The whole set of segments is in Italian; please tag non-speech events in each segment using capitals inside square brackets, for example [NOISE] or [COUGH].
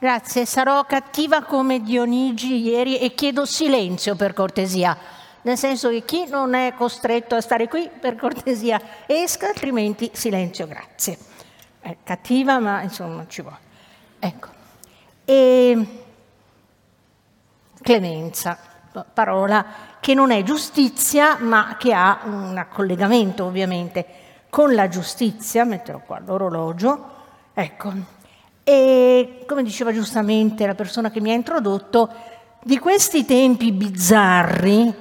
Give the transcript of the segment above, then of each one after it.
Grazie, sarò cattiva come Dionigi ieri e chiedo silenzio per cortesia, nel senso che chi non è costretto a stare qui, per cortesia, esca, altrimenti silenzio, grazie. È cattiva, ma insomma ci vuole. Ecco. E clemenza, parola che non è giustizia, ma che ha un collegamento ovviamente con la giustizia, metterò qua l'orologio, ecco, e come diceva giustamente la persona che mi ha introdotto, di questi tempi bizzarri,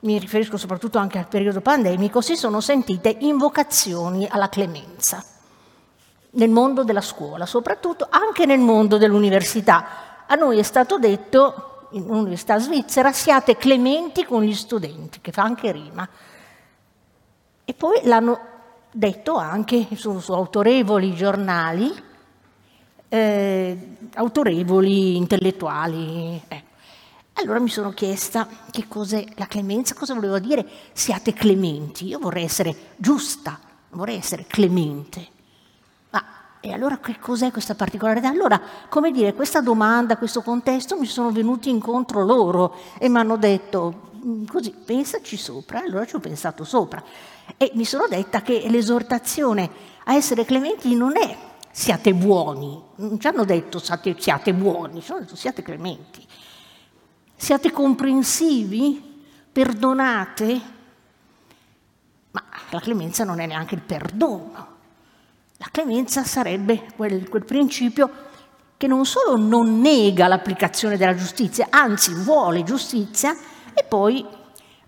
mi riferisco soprattutto anche al periodo pandemico, si sono sentite invocazioni alla clemenza nel mondo della scuola, soprattutto anche nel mondo dell'università. A noi è stato detto in un'università svizzera siate clementi con gli studenti, che fa anche rima. E poi l'hanno detto anche su, su autorevoli giornali eh, autorevoli intellettuali. Eh. Allora mi sono chiesta che cos'è la clemenza, cosa voleva dire siate clementi. Io vorrei essere giusta, vorrei essere clemente. Ma e allora che cos'è questa particolarità? Allora, come dire, questa domanda, questo contesto mi sono venuti incontro loro e mi hanno detto mm, così, pensaci sopra, allora ci ho pensato sopra. E mi sono detta che l'esortazione a essere clementi non è siate buoni, non ci hanno detto siate, siate buoni, ci hanno detto siate clementi, siate comprensivi, perdonate, ma la clemenza non è neanche il perdono. La clemenza sarebbe quel, quel principio che non solo non nega l'applicazione della giustizia, anzi vuole giustizia e poi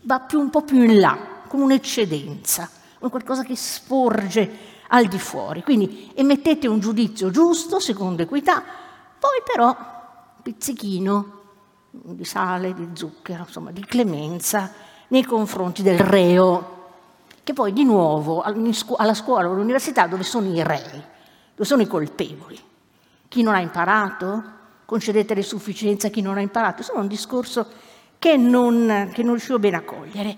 va più, un po' più in là, come un'eccedenza, come qualcosa che sporge al di fuori. Quindi emettete un giudizio giusto, secondo equità, poi però pizzichino di sale, di zucchero, insomma, di clemenza nei confronti del reo, che poi di nuovo alla scuola o all'università dove sono i rei, dove sono i colpevoli. Chi non ha imparato, concedete le sufficienze a chi non ha imparato, insomma un discorso che non, che non riuscivo bene a cogliere.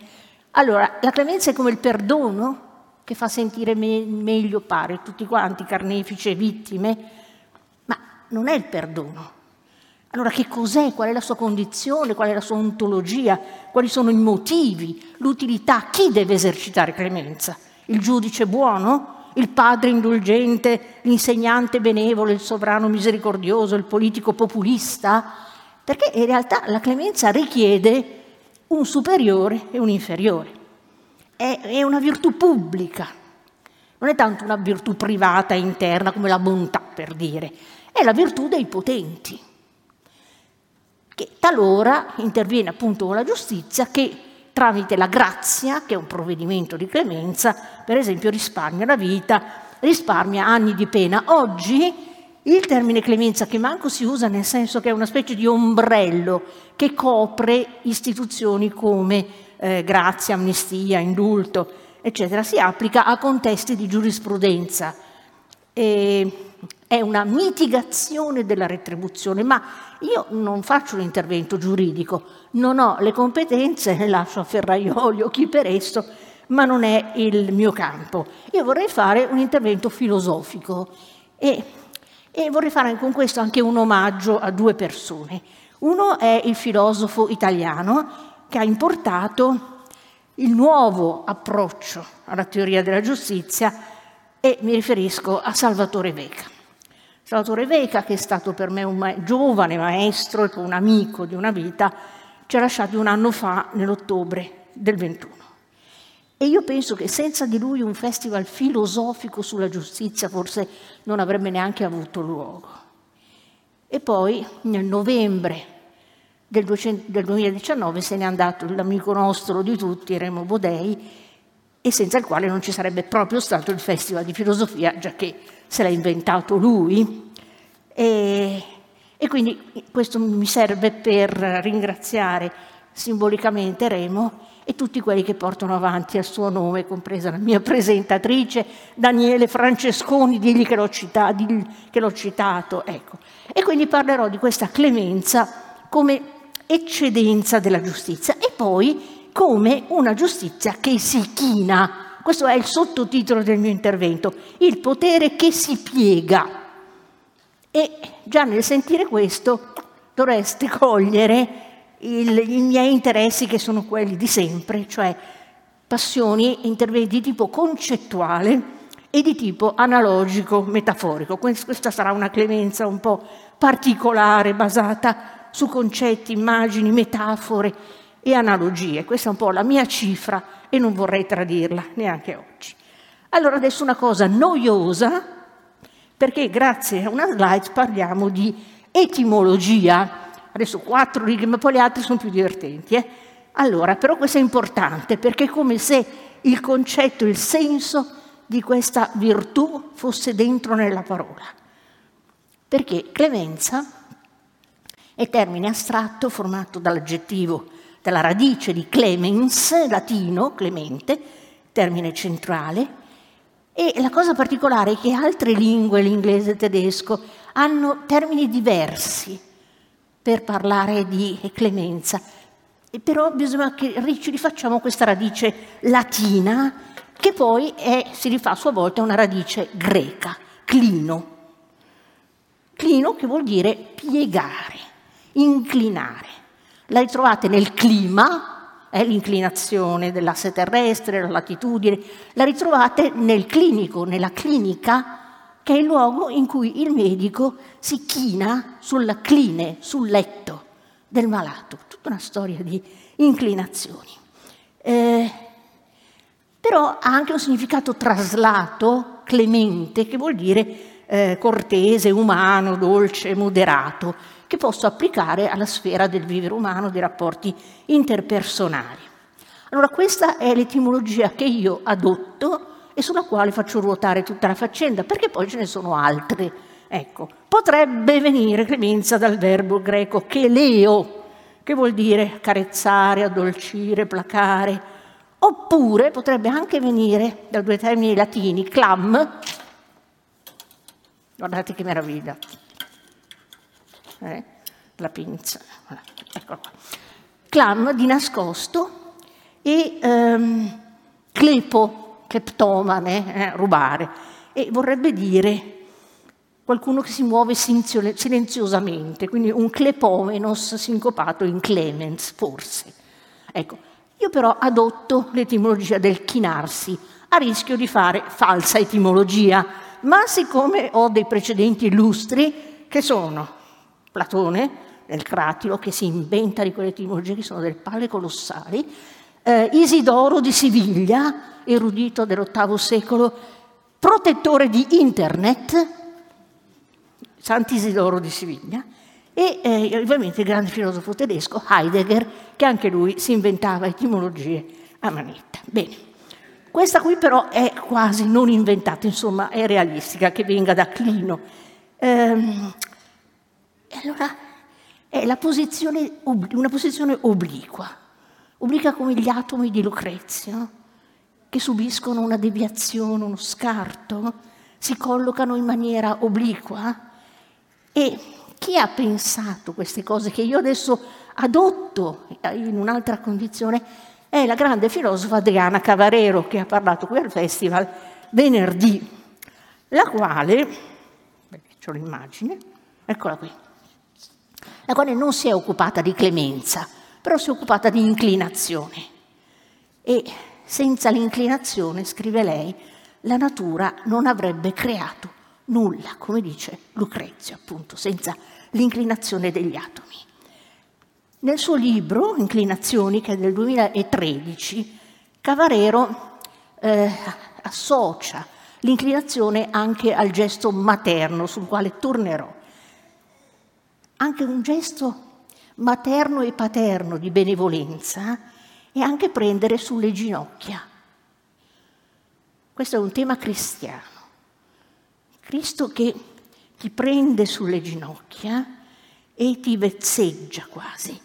Allora, la clemenza è come il perdono? Che fa sentire me- meglio, pare, tutti quanti, carnefici e vittime, ma non è il perdono. Allora che cos'è? Qual è la sua condizione? Qual è la sua ontologia? Quali sono i motivi? L'utilità? Chi deve esercitare clemenza? Il giudice buono? Il padre indulgente? L'insegnante benevolo? Il sovrano misericordioso? Il politico populista? Perché in realtà la clemenza richiede un superiore e un inferiore è, è una virtù pubblica, non è tanto una virtù privata interna come la bontà, per dire, è la virtù dei potenti, che talora interviene appunto con la giustizia che tramite la grazia, che è un provvedimento di clemenza, per esempio risparmia la vita, risparmia anni di pena. Oggi il termine clemenza, che manco si usa nel senso che è una specie di ombrello che copre istituzioni come eh, grazia, amnistia, indulto, eccetera, si applica a contesti di giurisprudenza. E è una mitigazione della retribuzione, ma io non faccio un intervento giuridico, non ho le competenze, le [LAUGHS] lascio a Ferraioli o chi per esso, ma non è il mio campo. Io vorrei fare un intervento filosofico e, e vorrei fare con questo anche un omaggio a due persone. Uno è il filosofo italiano che ha importato il nuovo approccio alla teoria della giustizia e mi riferisco a Salvatore Veca. Salvatore Veca, che è stato per me un ma- giovane maestro e un amico di una vita, ci ha lasciati un anno fa, nell'ottobre del 21. E io penso che senza di lui un festival filosofico sulla giustizia forse non avrebbe neanche avuto luogo. E poi nel novembre del, 200, del 2019 se n'è andato l'amico nostro di tutti, Remo Bodei, e senza il quale non ci sarebbe proprio stato il Festival di Filosofia, già che se l'ha inventato lui. E, e quindi questo mi serve per ringraziare simbolicamente Remo e tutti quelli che portano avanti il suo nome, compresa la mia presentatrice Daniele Francesconi, digli che l'ho, citato, digli che l'ho citato. Ecco. E quindi parlerò di questa clemenza come eccedenza della giustizia e poi come una giustizia che si china. Questo è il sottotitolo del mio intervento, il potere che si piega. E già nel sentire questo dovreste cogliere il, i miei interessi che sono quelli di sempre, cioè passioni interventi di tipo concettuale e di tipo analogico, metaforico. Questa sarà una clemenza un po' particolare, basata su concetti, immagini, metafore e analogie. Questa è un po' la mia cifra e non vorrei tradirla neanche oggi. Allora adesso una cosa noiosa, perché grazie a una slide parliamo di etimologia. Adesso quattro righe, ma poi le altre sono più divertenti. Eh? Allora, però questo è importante perché è come se il concetto, il senso di questa virtù fosse dentro nella parola. Perché clemenza è termine astratto formato dall'aggettivo, dalla radice di clemens, latino, clemente, termine centrale, e la cosa particolare è che altre lingue, l'inglese e il tedesco, hanno termini diversi per parlare di clemenza. E però bisogna che ci rifacciamo questa radice latina che poi è, si rifà a sua volta a una radice greca, clino. Clino che vuol dire piegare, inclinare. La ritrovate nel clima, è l'inclinazione dell'asse terrestre, la latitudine, la ritrovate nel clinico, nella clinica, che è il luogo in cui il medico si china sulla cline, sul letto del malato. Tutta una storia di inclinazioni. Eh, però ha anche un significato traslato, clemente, che vuol dire eh, cortese, umano, dolce, moderato, che posso applicare alla sfera del vivere umano, dei rapporti interpersonali. Allora questa è l'etimologia che io adotto e sulla quale faccio ruotare tutta la faccenda, perché poi ce ne sono altre. Ecco, potrebbe venire clemenza dal verbo greco che leo, che vuol dire carezzare, addolcire, placare, Oppure potrebbe anche venire da due termini latini, clam, guardate che meraviglia, eh? la pinza, ecco qua. Clam di nascosto e um, clepo, cleptomane, eh, rubare, e vorrebbe dire qualcuno che si muove silenziosamente, quindi un clepomenos sincopato in clemens, forse. Ecco, io però adotto l'etimologia del chinarsi, a rischio di fare falsa etimologia, ma siccome ho dei precedenti illustri che sono Platone, nel Cratilo, che si inventa di quelle etimologie che sono del palle colossali, eh, Isidoro di Siviglia, erudito dell'VIII secolo, protettore di Internet, Sant'Isidoro di Siviglia, e eh, ovviamente il grande filosofo tedesco Heidegger, che anche lui si inventava etimologie a manetta. Bene, questa qui però è quasi non inventata, insomma è realistica, che venga da Clino. Ehm, allora è posizione, una posizione obliqua, obliqua come gli atomi di Lucrezio, che subiscono una deviazione, uno scarto, si collocano in maniera obliqua. E chi ha pensato queste cose che io adesso adotto in un'altra condizione è la grande filosofa Adriana Cavarero che ha parlato qui al festival venerdì, la quale, c'ho l'immagine, eccola qui, la quale non si è occupata di clemenza, però si è occupata di inclinazione. E senza l'inclinazione, scrive lei, la natura non avrebbe creato nulla, come dice Lucrezio, appunto, senza l'inclinazione degli atomi. Nel suo libro, Inclinazioni, che è del 2013, Cavarero eh, associa l'inclinazione anche al gesto materno, sul quale tornerò. Anche un gesto materno e paterno di benevolenza è anche prendere sulle ginocchia. Questo è un tema cristiano. Cristo che ti prende sulle ginocchia e ti vezzeggia quasi.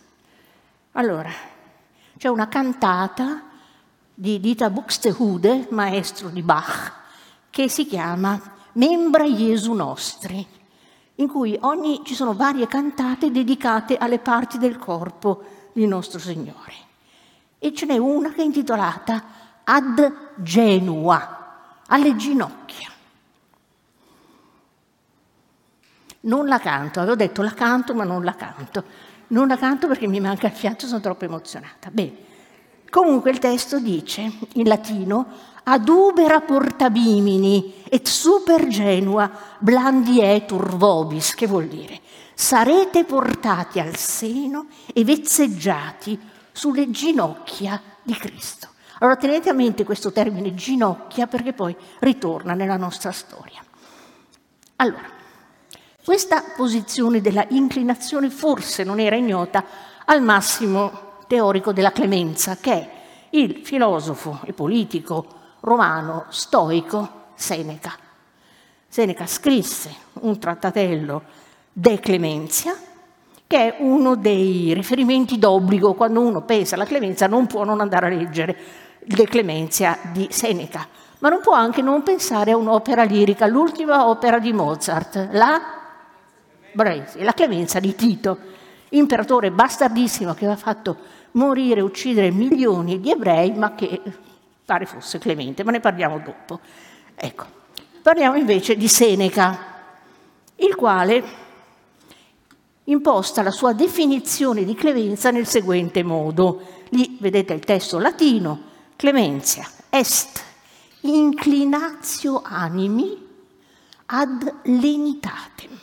Allora, c'è una cantata di Dita Buxtehude, maestro di Bach, che si chiama Membra Jesu Nostri, in cui ogni, ci sono varie cantate dedicate alle parti del corpo di nostro Signore. E ce n'è una che è intitolata Ad Genua, alle ginocchia. Non la canto, avevo detto la canto ma non la canto. Non la canto perché mi manca il fiato, sono troppo emozionata. Bene. Comunque il testo dice in latino ad ubera portabimini et super genua blandietur vobis, che vuol dire sarete portati al seno e vezzeggiati sulle ginocchia di Cristo. Allora tenete a mente questo termine ginocchia perché poi ritorna nella nostra storia. Allora, questa posizione della inclinazione forse non era ignota al massimo teorico della clemenza, che è il filosofo e politico romano stoico Seneca. Seneca scrisse un trattatello De Clemenzia, che è uno dei riferimenti d'obbligo quando uno pensa alla clemenza non può non andare a leggere De Clemenzia di Seneca, ma non può anche non pensare a un'opera lirica, l'ultima opera di Mozart, la, la Clemenza di Tito, imperatore bastardissimo che aveva fatto morire, uccidere milioni di ebrei, ma che pare fosse clemente, ma ne parliamo dopo. Ecco, parliamo invece di Seneca, il quale imposta la sua definizione di clemenza nel seguente modo. Lì vedete il testo latino, clemenza est inclinatio animi ad lenitatem.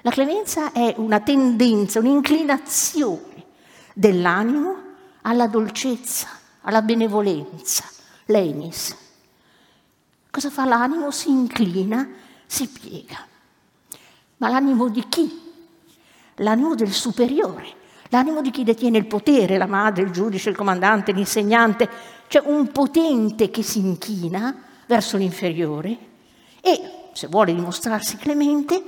La clemenza è una tendenza, un'inclinazione dell'animo alla dolcezza, alla benevolenza, l'enis. Cosa fa l'animo? Si inclina, si piega. Ma l'animo di chi? L'animo del superiore, l'animo di chi detiene il potere, la madre, il giudice, il comandante, l'insegnante, cioè un potente che si inchina verso l'inferiore e, se vuole dimostrarsi clemente,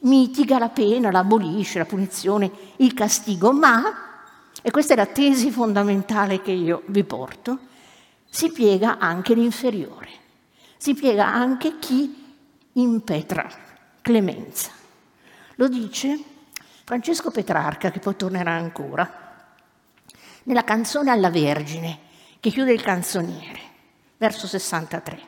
mitiga la pena, la abolisce, la punizione, il castigo, ma e questa è la tesi fondamentale che io vi porto, si piega anche l'inferiore, si piega anche chi impetra clemenza. Lo dice Francesco Petrarca, che poi tornerà ancora, nella canzone alla Vergine, che chiude il canzoniere, verso 63.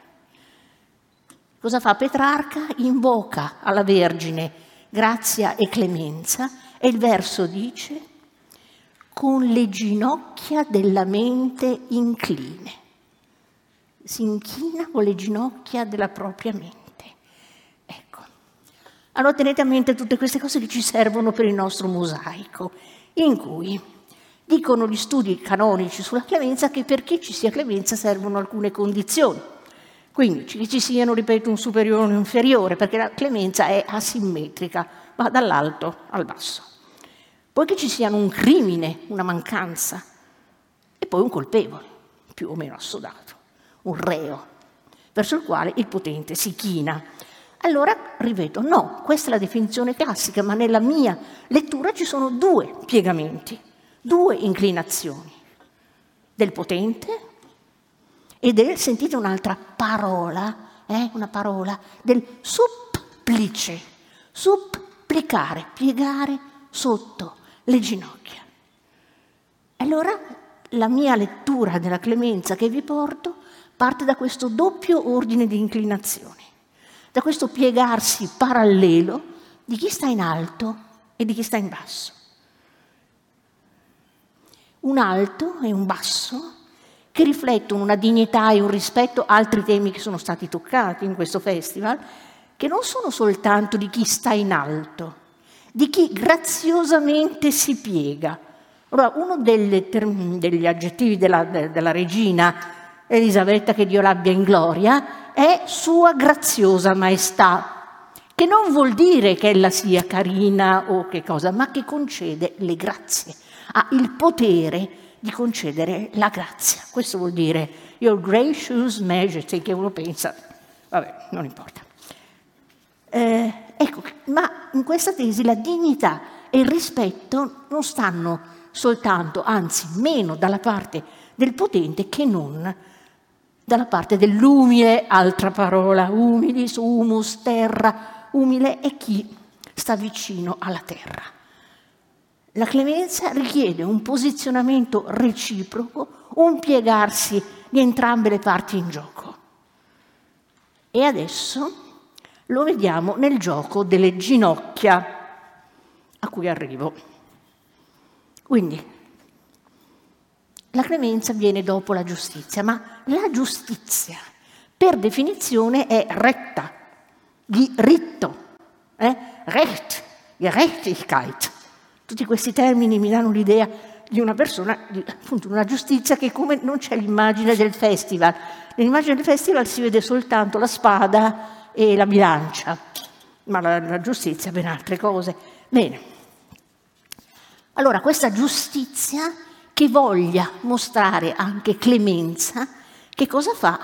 Cosa fa Petrarca? Invoca alla Vergine grazia e clemenza e il verso dice con le ginocchia della mente incline. Si inchina con le ginocchia della propria mente. Ecco. Allora tenete a mente tutte queste cose che ci servono per il nostro mosaico, in cui dicono gli studi canonici sulla clemenza che perché ci sia clemenza servono alcune condizioni. Quindi che ci siano, ripeto, un superiore e un inferiore, perché la clemenza è asimmetrica, va dall'alto al basso poi che ci siano un crimine, una mancanza e poi un colpevole, più o meno assodato, un reo, verso il quale il potente si china. Allora, ripeto, no, questa è la definizione classica, ma nella mia lettura ci sono due piegamenti, due inclinazioni, del potente e del, sentite un'altra parola, eh, una parola, del supplice, supplicare, piegare sotto, le ginocchia. Allora la mia lettura della clemenza che vi porto parte da questo doppio ordine di inclinazioni, da questo piegarsi parallelo di chi sta in alto e di chi sta in basso. Un alto e un basso che riflettono una dignità e un rispetto, altri temi che sono stati toccati in questo festival, che non sono soltanto di chi sta in alto, di chi graziosamente si piega. Allora, uno delle, degli aggettivi della, della regina Elisabetta, che Dio l'abbia in gloria, è sua graziosa maestà, che non vuol dire che ella sia carina o che cosa, ma che concede le grazie, ha il potere di concedere la grazia. Questo vuol dire Your Gracious Majesty, che uno pensa, vabbè, non importa. Eh, ecco, ma in questa tesi la dignità e il rispetto non stanno soltanto, anzi meno dalla parte del potente che non dalla parte dell'umile, altra parola, umilis, humus, terra, umile è chi sta vicino alla terra. La clemenza richiede un posizionamento reciproco, un piegarsi di entrambe le parti in gioco. E adesso lo vediamo nel gioco delle ginocchia, a cui arrivo. Quindi, la clemenza viene dopo la giustizia, ma la giustizia, per definizione, è retta, di ritto, eh? Recht, Gerechtigkeit. Tutti questi termini mi danno l'idea di una persona, di, appunto una giustizia che come non c'è l'immagine del festival. Nell'immagine del festival si vede soltanto la spada e la bilancia, ma la, la giustizia ben altre cose. Bene. Allora, questa giustizia che voglia mostrare anche clemenza, che cosa fa?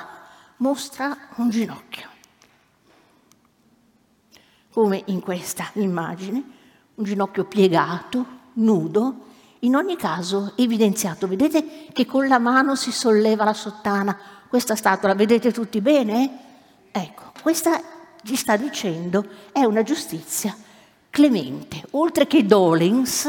Mostra un ginocchio. Come in questa immagine, un ginocchio piegato, nudo, in ogni caso evidenziato. Vedete che con la mano si solleva la sottana. Questa statua la vedete tutti bene? Ecco, questa ci sta dicendo è una giustizia clemente. Oltre che dolens,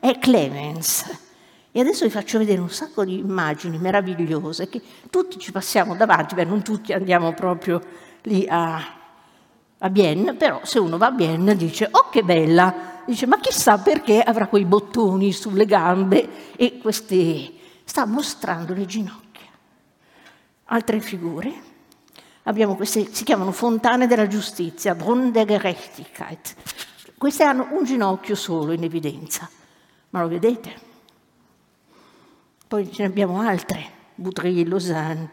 è clemens. E adesso vi faccio vedere un sacco di immagini meravigliose che tutti ci passiamo davanti, beh non tutti andiamo proprio lì a, a Bienne, però se uno va a Bienne dice oh che bella, dice ma chissà perché avrà quei bottoni sulle gambe e queste... sta mostrando le ginocchia. Altre figure, abbiamo queste, si chiamano fontane della giustizia, Brunnen. Queste hanno un ginocchio solo in evidenza, ma lo vedete? Poi ce ne abbiamo altre, Boudry, Lausanne,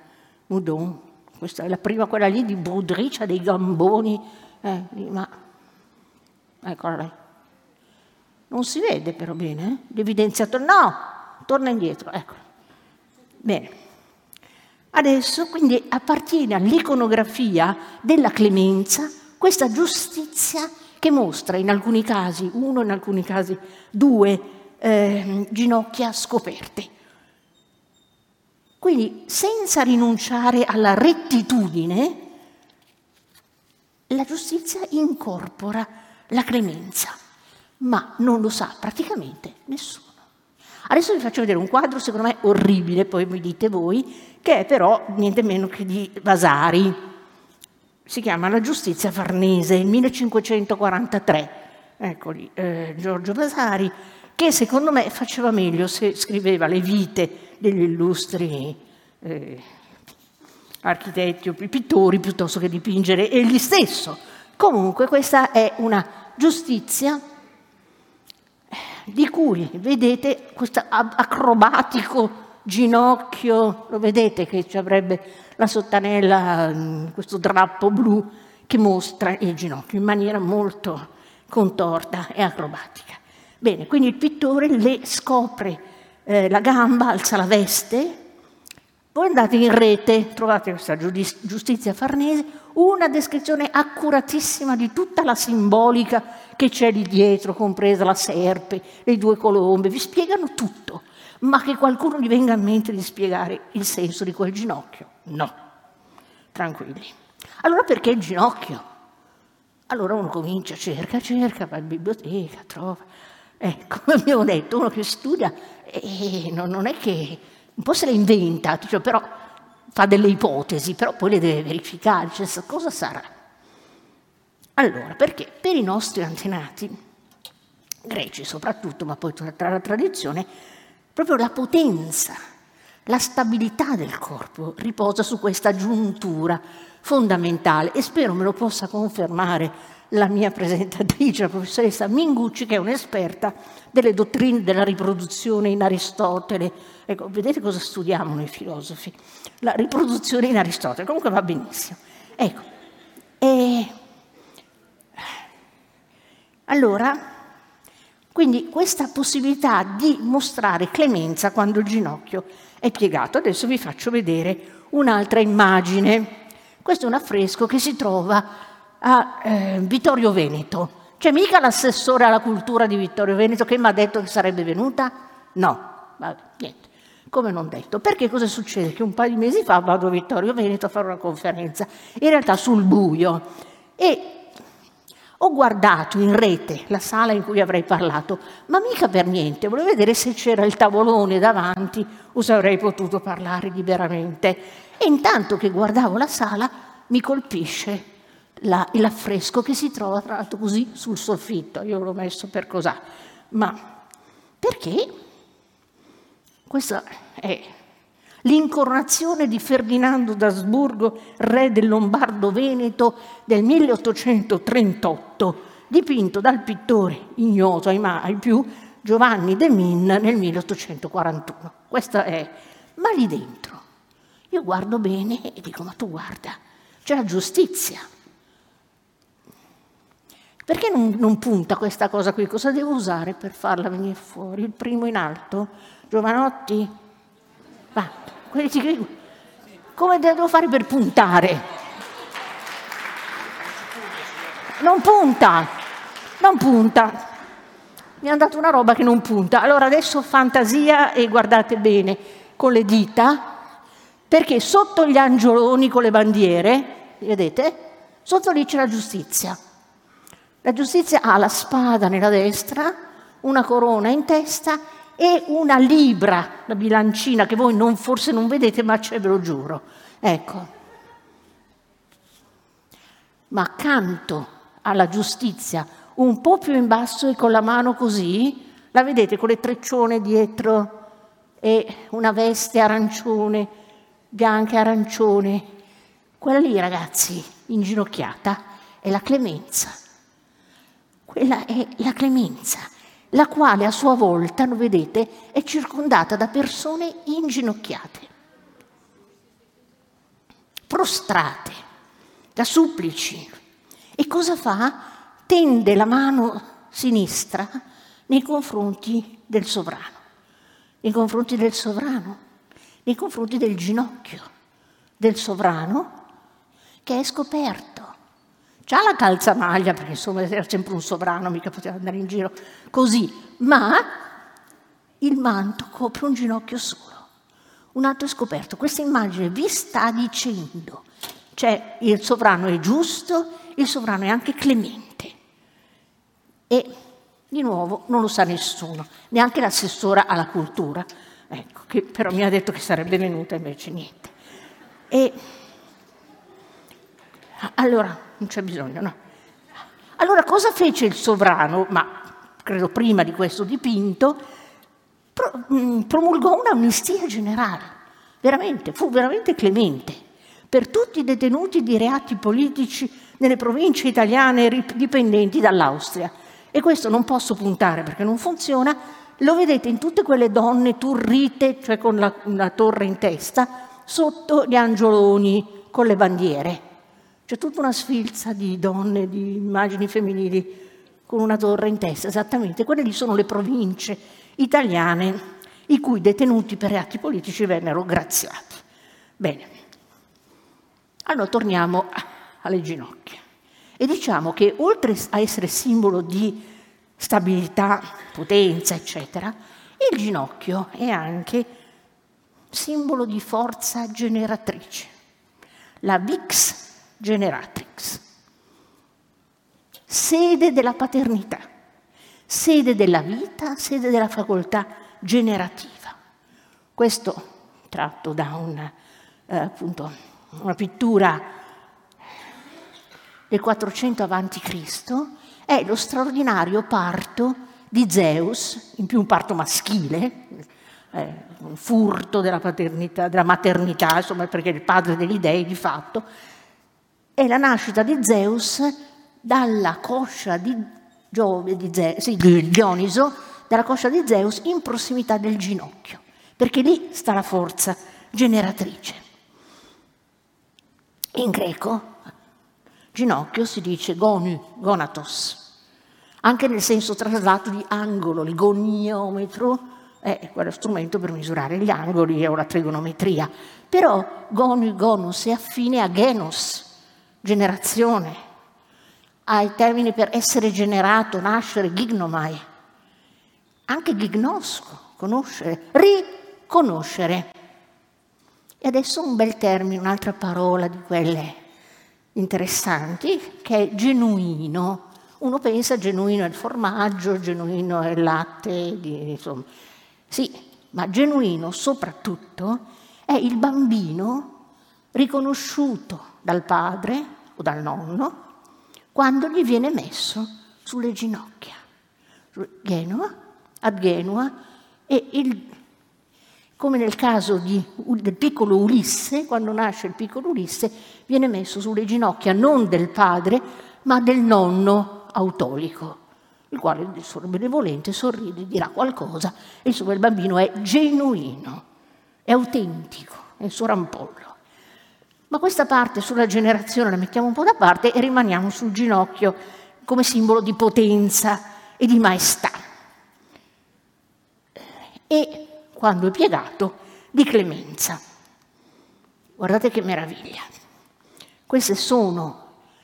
Moudon, questa è la prima, quella lì di Boudry, ha dei gamboni, eh, ma eccola lei. Non si vede però bene, eh? l'evidenziato no, torna indietro, ecco. Bene. Adesso quindi appartiene all'iconografia della clemenza questa giustizia che mostra in alcuni casi, uno in alcuni casi due eh, ginocchia scoperte. Quindi senza rinunciare alla rettitudine, la giustizia incorpora la clemenza ma non lo sa praticamente nessuno. Adesso vi faccio vedere un quadro secondo me orribile, poi mi dite voi, che è però niente meno che di Vasari. Si chiama La giustizia farnese, 1543. Eccoli, eh, Giorgio Vasari, che secondo me faceva meglio se scriveva le vite degli illustri eh, architetti o pittori piuttosto che dipingere egli stesso. Comunque questa è una giustizia di cui vedete questo acrobatico ginocchio, lo vedete che ci avrebbe la sottanella, mm, questo drappo blu che mostra il ginocchio in maniera molto contorta e acrobatica. Bene, quindi il pittore le scopre eh, la gamba, alza la veste, voi andate in rete, trovate questa giustizia farnese, una descrizione accuratissima di tutta la simbolica che c'è lì dietro, compresa la serpe, le due colombe, vi spiegano tutto, ma che qualcuno gli venga in mente di spiegare il senso di quel ginocchio? No, tranquilli. Allora perché il ginocchio? Allora uno comincia, cerca, cerca, va in biblioteca, trova. Ecco, come [LAUGHS] abbiamo detto, uno che studia eh, non è che un po' se le inventa, cioè, però fa delle ipotesi, però poi le deve verificare, cioè, cosa sarà? Allora, perché per i nostri antenati, greci soprattutto, ma poi tutta la tradizione, proprio la potenza, la stabilità del corpo riposa su questa giuntura fondamentale e spero me lo possa confermare la mia presentatrice, la professoressa Mingucci, che è un'esperta delle dottrine della riproduzione in Aristotele. Ecco, vedete cosa studiamo noi filosofi? La riproduzione in Aristotele, comunque va benissimo. Ecco, e... allora, quindi questa possibilità di mostrare clemenza quando il ginocchio è piegato. Adesso vi faccio vedere un'altra immagine. Questo è un affresco che si trova a eh, Vittorio Veneto. C'è mica l'assessore alla cultura di Vittorio Veneto che mi ha detto che sarebbe venuta? No, vabbè, niente. Come non detto. Perché cosa succede? Che un paio di mesi fa vado a Vittorio Veneto a fare una conferenza, in realtà sul buio. E ho guardato in rete la sala in cui avrei parlato, ma mica per niente, volevo vedere se c'era il tavolone davanti o se avrei potuto parlare liberamente. E intanto che guardavo la sala mi colpisce la, l'affresco che si trova tra l'altro così sul soffitto, io l'ho messo per cos'ha, ma perché questa è l'incoronazione di Ferdinando d'Asburgo, re del Lombardo-Veneto del 1838, dipinto dal pittore ignoto ai mai più Giovanni de Min nel 1841. Questa è, ma lì dentro io guardo bene e dico, ma tu guarda, c'è la giustizia. Perché non, non, punta questa cosa qui? Cosa devo usare per farla venire fuori? Il primo in alto? Giovanotti? Va, come devo fare per puntare? Non punta, non punta. Mi hanno dato una roba che non punta. Allora adesso fantasia e guardate bene con le dita, perché sotto gli angioloni con le bandiere, vedete, sotto lì c'è la giustizia. La giustizia ha la spada nella destra, una corona in testa e una libra, la bilancina che voi non, forse non vedete, ma c'è, ve lo giuro. Ecco. Ma accanto alla giustizia, un po' più in basso e con la mano così, la vedete con le treccione dietro e una veste arancione, bianca e arancione. Quella lì, ragazzi, inginocchiata, è la clemenza. Quella è la clemenza la quale a sua volta, lo vedete, è circondata da persone inginocchiate, prostrate, da supplici. E cosa fa? Tende la mano sinistra nei confronti del sovrano, nei confronti del sovrano, nei confronti del ginocchio del sovrano che è scoperto C'ha la calzamaglia, perché insomma era sempre un sovrano, mica poteva andare in giro così, ma il manto copre un ginocchio solo. Un altro scoperto. Questa immagine vi sta dicendo, cioè il sovrano è giusto, il sovrano è anche clemente. E di nuovo non lo sa nessuno, neanche l'assessora alla cultura, ecco, che però mi ha detto che sarebbe venuta invece niente. E allora, non c'è bisogno, no? Allora cosa fece il sovrano, ma credo prima di questo dipinto, mm, promulgò un'amnistia generale, veramente, fu veramente clemente per tutti i detenuti di reati politici nelle province italiane dipendenti dall'Austria. E questo non posso puntare perché non funziona, lo vedete in tutte quelle donne turrite, cioè con la, una torre in testa, sotto gli angioloni con le bandiere. C'è tutta una sfilza di donne, di immagini femminili con una torre in testa, esattamente. Quelle lì sono le province italiane i cui detenuti per reati politici vennero graziati. Bene, allora torniamo alle ginocchia e diciamo che oltre a essere simbolo di stabilità, potenza, eccetera, il ginocchio è anche simbolo di forza generatrice. La VIX generatrix, sede della paternità, sede della vita, sede della facoltà generativa. Questo tratto da una, eh, appunto, una pittura del 400 a.C., è lo straordinario parto di Zeus, in più un parto maschile, eh, un furto della, della maternità, insomma, perché il padre degli dei di fatto, è la nascita di Zeus dalla coscia di, Giove, di, Ze, sì, di Dioniso, dalla coscia di Zeus in prossimità del ginocchio, perché lì sta la forza generatrice. In greco ginocchio si dice gonu, gonatos, anche nel senso traslato di angolo, il goniometro è quello strumento per misurare gli angoli o la trigonometria, però gonu, gonus è affine a genos, generazione, ai termini per essere generato, nascere, gignomai, anche gignosco, conoscere, riconoscere. E adesso un bel termine, un'altra parola di quelle interessanti, che è genuino. Uno pensa genuino è il formaggio, genuino è il latte, insomma. Sì, ma genuino soprattutto è il bambino riconosciuto dal padre o dal nonno quando gli viene messo sulle ginocchia. Genova, a Genova, e il, come nel caso di, del piccolo Ulisse, quando nasce il piccolo Ulisse, viene messo sulle ginocchia non del padre, ma del nonno autolico, il quale il suo benevolente sorride, dirà qualcosa, e insomma il bambino è genuino, è autentico, è il suo rampollo. Ma questa parte sulla generazione la mettiamo un po' da parte e rimaniamo sul ginocchio come simbolo di potenza e di maestà. E quando è piegato, di clemenza. Guardate che meraviglia. Queste sono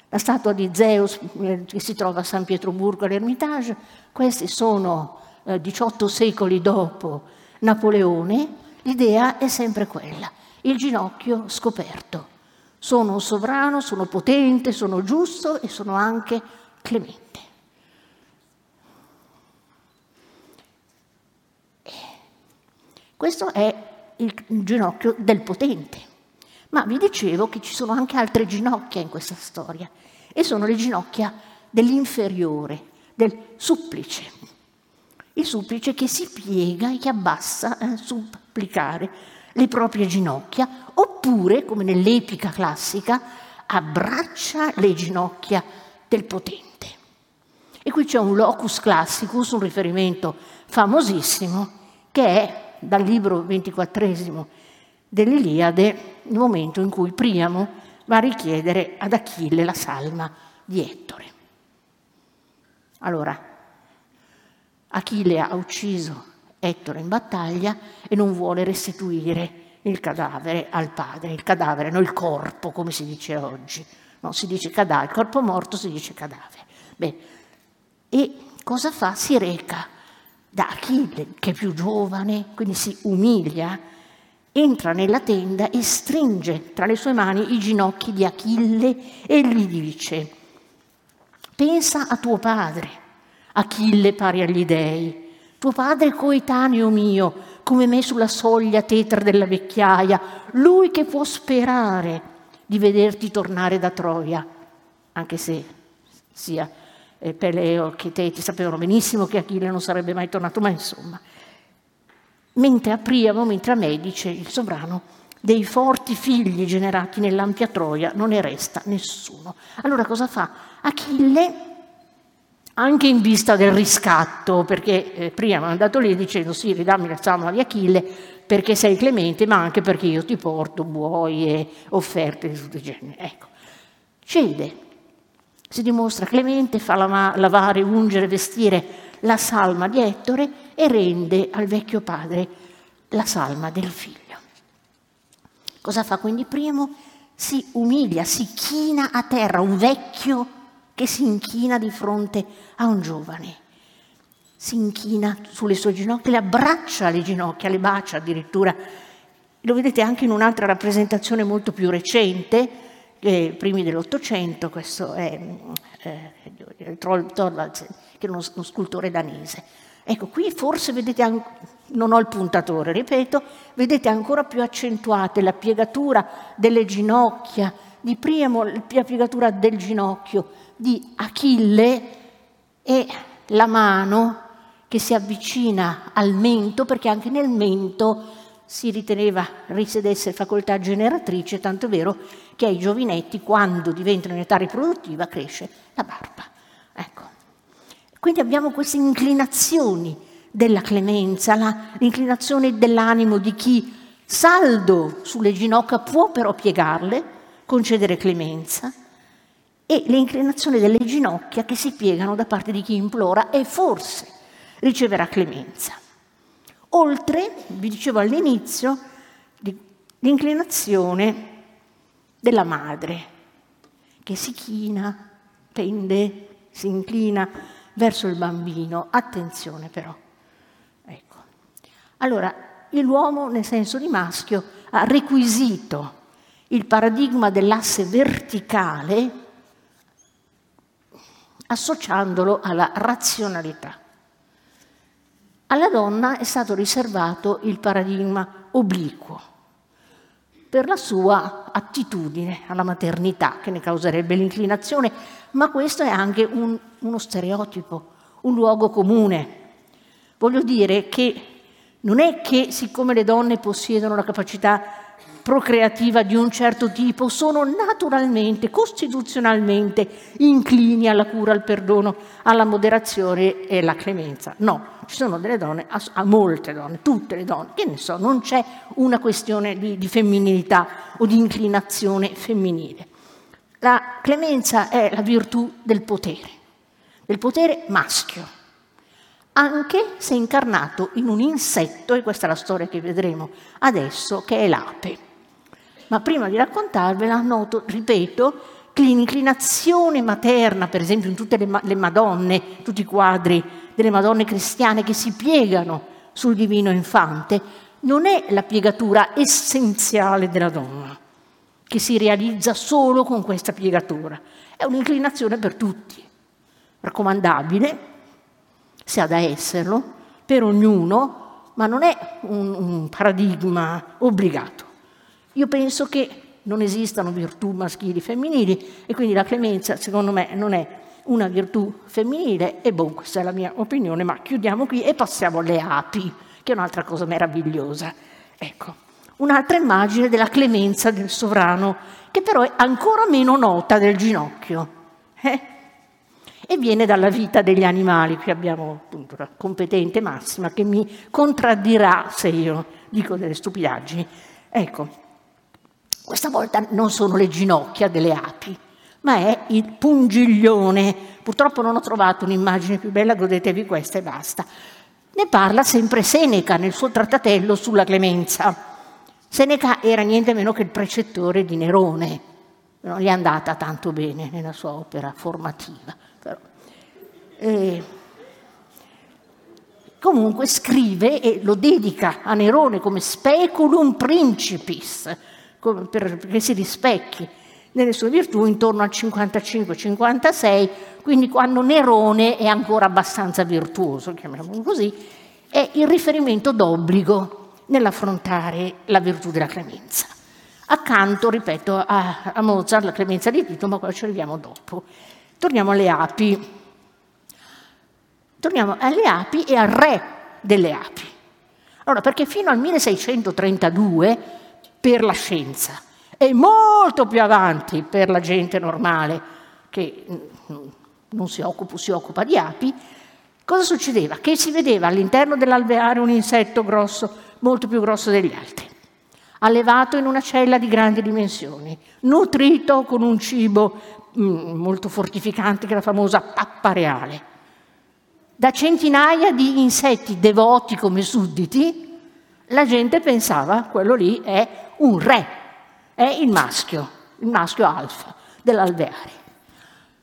la statua di Zeus eh, che si trova a San Pietroburgo all'Ermitage, questi sono eh, 18 secoli dopo Napoleone, l'idea è sempre quella, il ginocchio scoperto. Sono sovrano, sono potente, sono giusto e sono anche clemente. Questo è il ginocchio del potente. Ma vi dicevo che ci sono anche altre ginocchia in questa storia e sono le ginocchia dell'inferiore, del supplice. Il supplice che si piega e che abbassa eh, supplicare le proprie ginocchia, oppure, come nell'epica classica, abbraccia le ginocchia del potente. E qui c'è un locus classicus, un riferimento famosissimo, che è dal libro ventiquattresimo dell'Iliade, il momento in cui Priamo va a richiedere ad Achille la salma di Ettore. Allora, Achille ha ucciso Ettore in battaglia e non vuole restituire il cadavere al padre, il cadavere, non il corpo, come si dice oggi. No, si dice cadavere, il corpo morto si dice cadavere. Beh, e cosa fa? Si reca da Achille, che è più giovane, quindi si umilia entra nella tenda e stringe tra le sue mani i ginocchi di Achille e gli dice, pensa a tuo padre, Achille pari agli dei, tuo padre coetaneo mio, come me sulla soglia tetra della vecchiaia, lui che può sperare di vederti tornare da Troia, anche se sia eh, Peleo che Teti sapevano benissimo che Achille non sarebbe mai tornato, ma insomma mentre a Priamo, mentre a me, dice il sovrano, dei forti figli generati nell'ampia Troia non ne resta nessuno. Allora cosa fa? Achille, anche in vista del riscatto, perché eh, Priamo è andato lì dicendo sì, ridammi la salma di Achille perché sei clemente, ma anche perché io ti porto buoi e offerte di tutti i generi. Ecco, cede, si dimostra clemente, fa lavare, ungere, vestire la salma di Ettore e rende al vecchio padre la salma del figlio. Cosa fa quindi Primo? Si umilia, si china a terra, un vecchio che si inchina di fronte a un giovane. Si inchina sulle sue ginocchia, le abbraccia le ginocchia, le bacia addirittura. Lo vedete anche in un'altra rappresentazione molto più recente, eh, primi dell'Ottocento, questo è eh, Torvaldsen, che è uno, uno scultore danese. Ecco, qui forse vedete, non ho il puntatore, ripeto, vedete ancora più accentuate la piegatura delle ginocchia, di Priamo la piegatura del ginocchio, di Achille e la mano che si avvicina al mento, perché anche nel mento si riteneva risiedesse facoltà generatrice, tanto è vero che ai giovinetti, quando diventano in età riproduttiva, cresce la barba. Ecco. Quindi abbiamo queste inclinazioni della clemenza, la, l'inclinazione dell'animo di chi saldo sulle ginocchia può però piegarle, concedere clemenza, e l'inclinazione delle ginocchia che si piegano da parte di chi implora e forse riceverà clemenza. Oltre, vi dicevo all'inizio, l'inclinazione della madre che si china, tende, si inclina verso il bambino. Attenzione però. Ecco. Allora, l'uomo nel senso di maschio ha requisito il paradigma dell'asse verticale associandolo alla razionalità. Alla donna è stato riservato il paradigma obliquo per la sua attitudine alla maternità che ne causerebbe l'inclinazione, ma questo è anche un, uno stereotipo, un luogo comune. Voglio dire che non è che siccome le donne possiedono la capacità procreativa di un certo tipo, sono naturalmente, costituzionalmente inclini alla cura, al perdono, alla moderazione e alla clemenza. No, ci sono delle donne, a, molte donne, tutte le donne, che ne so, non c'è una questione di, di femminilità o di inclinazione femminile. La clemenza è la virtù del potere, del potere maschio anche se incarnato in un insetto, e questa è la storia che vedremo adesso, che è l'ape. Ma prima di raccontarvela, noto, ripeto, che l'inclinazione materna, per esempio in tutte le, le Madonne, tutti i quadri delle Madonne cristiane che si piegano sul divino infante, non è la piegatura essenziale della donna, che si realizza solo con questa piegatura, è un'inclinazione per tutti, raccomandabile, se ha da esserlo, per ognuno, ma non è un, un paradigma obbligato. Io penso che non esistano virtù maschili e femminili e quindi la clemenza secondo me non è una virtù femminile e boh, questa è la mia opinione, ma chiudiamo qui e passiamo alle api, che è un'altra cosa meravigliosa. Ecco, un'altra immagine della clemenza del sovrano, che però è ancora meno nota del ginocchio. Eh? E viene dalla vita degli animali, qui abbiamo appunto la competente massima che mi contraddirà se io dico delle stupidaggini. Ecco, questa volta non sono le ginocchia delle api, ma è il pungiglione. Purtroppo non ho trovato un'immagine più bella, godetevi questa e basta. Ne parla sempre Seneca nel suo trattatello sulla clemenza. Seneca era niente meno che il precettore di Nerone, non gli è andata tanto bene nella sua opera formativa. E comunque scrive e lo dedica a Nerone come speculum principis, perché si rispecchi nelle sue virtù intorno al 55-56, quindi quando Nerone è ancora abbastanza virtuoso, chiamiamolo così, è il riferimento d'obbligo nell'affrontare la virtù della clemenza. Accanto, ripeto, a, a Mozart la clemenza di Tito, ma qua ci arriviamo dopo. Torniamo alle api. Torniamo alle api e al re delle api. Allora, perché fino al 1632 per la scienza e molto più avanti per la gente normale che non si occupa, si occupa di api, cosa succedeva? Che si vedeva all'interno dell'alveare un insetto grosso, molto più grosso degli altri, allevato in una cella di grandi dimensioni, nutrito con un cibo mm, molto fortificante che è la famosa pappa reale. Da centinaia di insetti devoti come sudditi, la gente pensava quello lì è un re, è il maschio, il maschio alfa dell'alveare.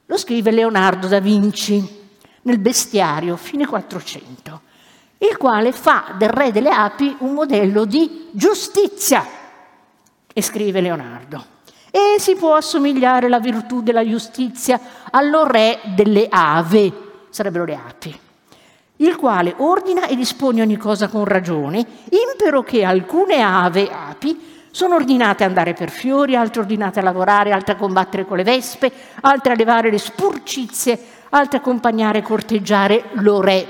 Lo scrive Leonardo da Vinci nel bestiario, fine 400, il quale fa del re delle api un modello di giustizia. E scrive Leonardo. E si può assomigliare la virtù della giustizia allo re delle ave, sarebbero le api il quale ordina e dispone ogni cosa con ragione, impero che alcune ave, api, sono ordinate ad andare per fiori, altre ordinate a lavorare, altre a combattere con le vespe, altre a levare le spurcizie, altre a accompagnare e corteggiare lo re.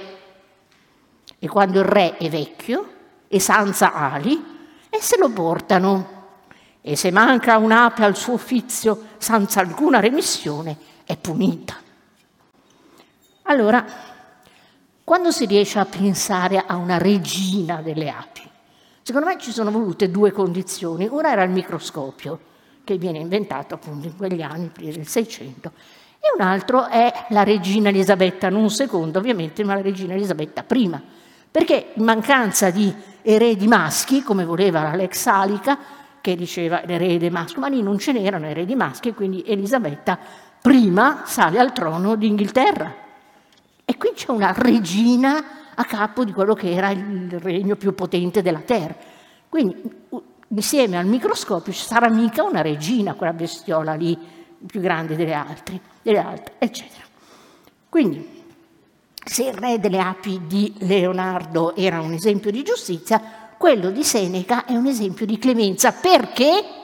E quando il re è vecchio e senza ali, esse lo portano. E se manca un'ape al suo ufficio senza alcuna remissione, è punita. Allora, quando si riesce a pensare a una regina delle api, Secondo me ci sono volute due condizioni. Una era il microscopio, che viene inventato appunto in quegli anni, prima del 600, e un altro è la regina Elisabetta, non seconda ovviamente, ma la regina Elisabetta prima, perché in mancanza di eredi maschi, come voleva Lex Salica, che diceva l'erede maschio, ma lì non ce n'erano eredi maschi, quindi Elisabetta prima sale al trono d'Inghilterra. E qui c'è una regina a capo di quello che era il regno più potente della Terra. Quindi insieme al microscopio ci sarà mica una regina, quella bestiola lì, più grande delle altre, delle altre eccetera. Quindi, se il re delle api di Leonardo era un esempio di giustizia, quello di Seneca è un esempio di clemenza. Perché?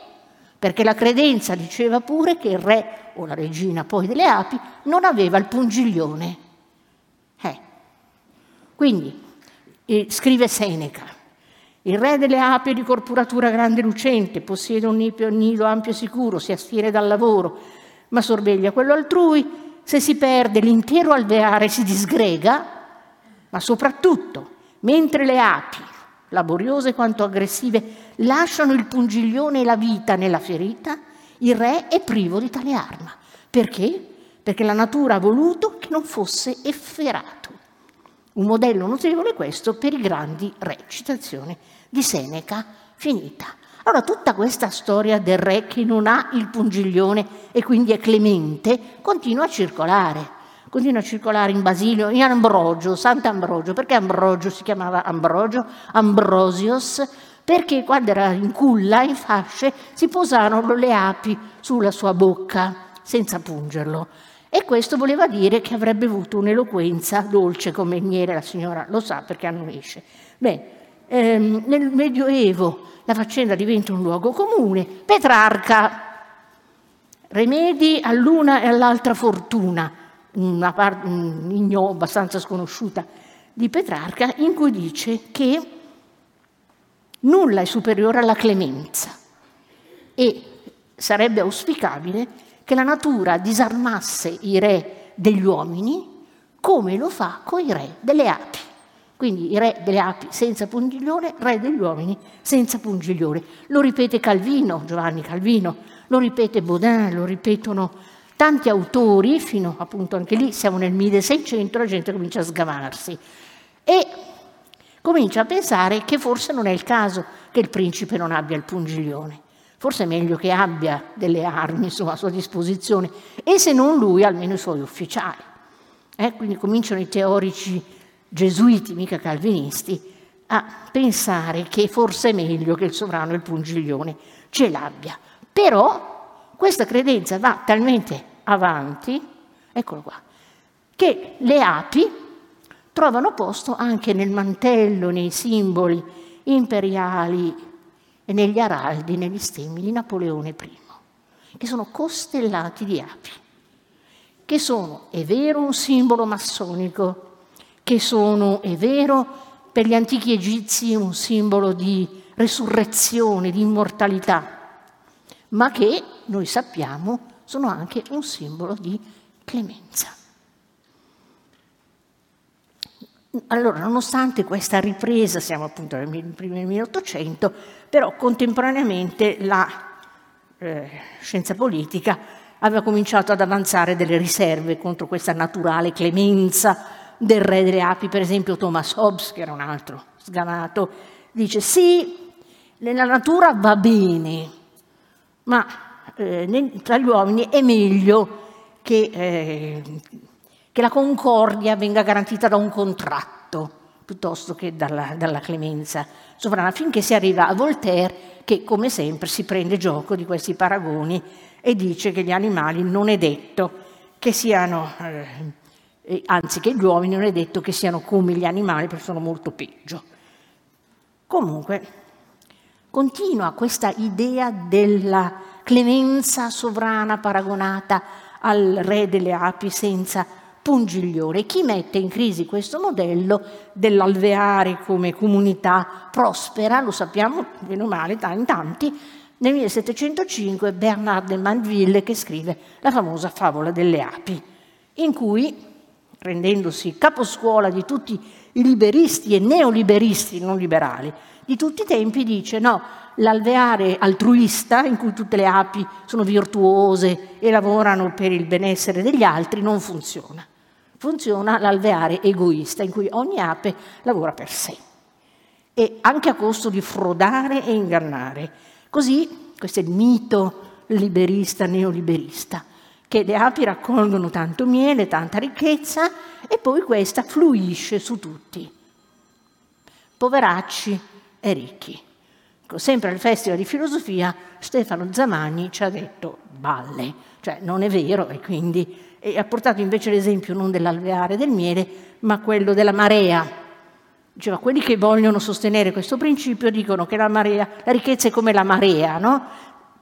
perché la credenza diceva pure che il re o la regina poi delle api non aveva il pungiglione. Quindi, eh, scrive Seneca, il re delle api di corporatura grande e lucente, possiede un nido ampio e sicuro, si astiene dal lavoro, ma sorveglia quello altrui, se si perde l'intero alveare si disgrega, ma soprattutto, mentre le api, laboriose quanto aggressive, lasciano il pungiglione e la vita nella ferita, il re è privo di tale arma. Perché? Perché la natura ha voluto che non fosse efferato. Un modello notevole questo per i grandi re. Citazione di Seneca, finita. Allora tutta questa storia del re che non ha il pungiglione e quindi è clemente continua a circolare. Continua a circolare in Basilio, in Ambrogio, Sant'Ambrogio. Perché Ambrogio si chiamava Ambrogio? Ambrosios, perché quando era in culla, in fasce, si posarono le api sulla sua bocca senza pungerlo. E questo voleva dire che avrebbe avuto un'eloquenza dolce come il miele, la signora lo sa perché annuisce. Beh, ehm, nel Medioevo la faccenda diventa un luogo comune. Petrarca, rimedi all'una e all'altra fortuna, una parte abbastanza sconosciuta di Petrarca, in cui dice che nulla è superiore alla clemenza e sarebbe auspicabile che la natura disarmasse i re degli uomini come lo fa con i re delle api. Quindi i re delle api senza pungiglione, re degli uomini senza pungiglione. Lo ripete Calvino, Giovanni Calvino, lo ripete Baudin, lo ripetono tanti autori, fino appunto anche lì, siamo nel 1600, la gente comincia a sgamarsi e comincia a pensare che forse non è il caso che il principe non abbia il pungiglione. Forse è meglio che abbia delle armi a sua disposizione e se non lui, almeno i suoi ufficiali. Eh, quindi cominciano i teorici gesuiti, mica calvinisti, a pensare che forse è meglio che il sovrano il pungiglione ce l'abbia. Però questa credenza va talmente avanti, eccolo qua, che le api trovano posto anche nel mantello, nei simboli imperiali e negli araldi, negli stemmi di Napoleone I, che sono costellati di api, che sono, è vero, un simbolo massonico, che sono, è vero, per gli antichi egizi un simbolo di resurrezione, di immortalità, ma che noi sappiamo sono anche un simbolo di clemenza. Allora, nonostante questa ripresa, siamo appunto nel primo 1800, però contemporaneamente la eh, scienza politica aveva cominciato ad avanzare delle riserve contro questa naturale clemenza del re delle api, per esempio Thomas Hobbes, che era un altro sgamato, dice sì, nella natura va bene, ma eh, tra gli uomini è meglio che, eh, che, la concordia venga garantita da un contratto piuttosto che dalla, dalla clemenza sovrana, finché si arriva a Voltaire che come sempre si prende gioco di questi paragoni e dice che gli animali non è detto che siano... Eh, anzi che gli uomini non è detto che siano come gli animali, perché sono molto peggio. Comunque, continua questa idea della clemenza sovrana paragonata al re delle api senza pungiglione. Chi mette in crisi questo modello dell'alveare come comunità prospera, lo sappiamo meno male in tanti, nel 1705 Bernard de Mandeville che scrive la famosa favola delle api, in cui rendendosi caposcuola di tutti i liberisti e neoliberisti, non liberali, di tutti i tempi, dice no, l'alveare altruista, in cui tutte le api sono virtuose e lavorano per il benessere degli altri, non funziona. Funziona l'alveare egoista, in cui ogni ape lavora per sé, e anche a costo di frodare e ingannare. Così, questo è il mito liberista, neoliberista che le api raccolgono tanto miele, tanta ricchezza e poi questa fluisce su tutti, poveracci e ricchi. Ecco, sempre al Festival di Filosofia Stefano Zamagni ci ha detto balle, cioè non è vero e quindi e ha portato invece l'esempio non dell'alveare del miele, ma quello della marea. Diceva, quelli che vogliono sostenere questo principio dicono che la, marea, la ricchezza è come la marea, no?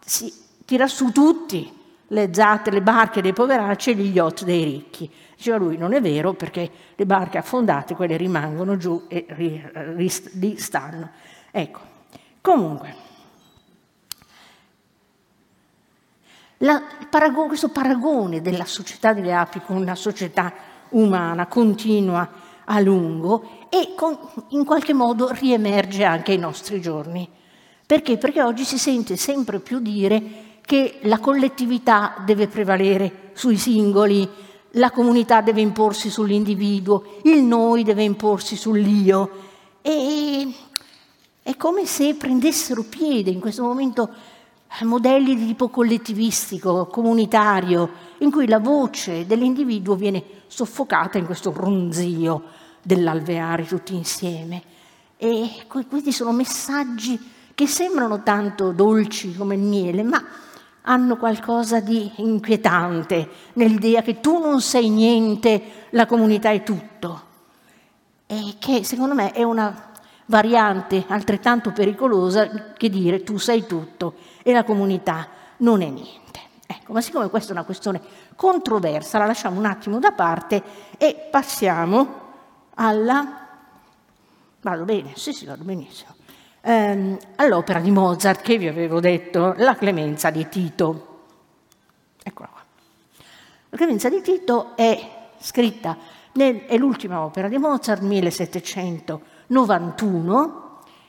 Si tira su tutti, le zatte, le barche dei poveracci e gli yacht dei ricchi. Diceva lui, non è vero perché le barche affondate, quelle rimangono giù e lì stanno. Ecco, comunque, la, paragone, questo paragone della società delle api con la società umana continua a lungo e con, in qualche modo riemerge anche ai nostri giorni. Perché? Perché oggi si sente sempre più dire che la collettività deve prevalere sui singoli, la comunità deve imporsi sull'individuo, il noi deve imporsi sull'io. E è come se prendessero piede in questo momento modelli di tipo collettivistico, comunitario, in cui la voce dell'individuo viene soffocata in questo ronzio dell'alveare tutti insieme. E questi sono messaggi che sembrano tanto dolci come il miele, ma hanno qualcosa di inquietante nell'idea che tu non sei niente, la comunità è tutto. E che secondo me è una variante altrettanto pericolosa che dire tu sei tutto e la comunità non è niente. Ecco, ma siccome questa è una questione controversa, la lasciamo un attimo da parte e passiamo alla... Vado bene? Sì, sì, vado benissimo ehm, all'opera di Mozart che vi avevo detto, La Clemenza di Tito. Eccola qua. La Clemenza di Tito è scritta, nel, è l'ultima opera di Mozart, 1791,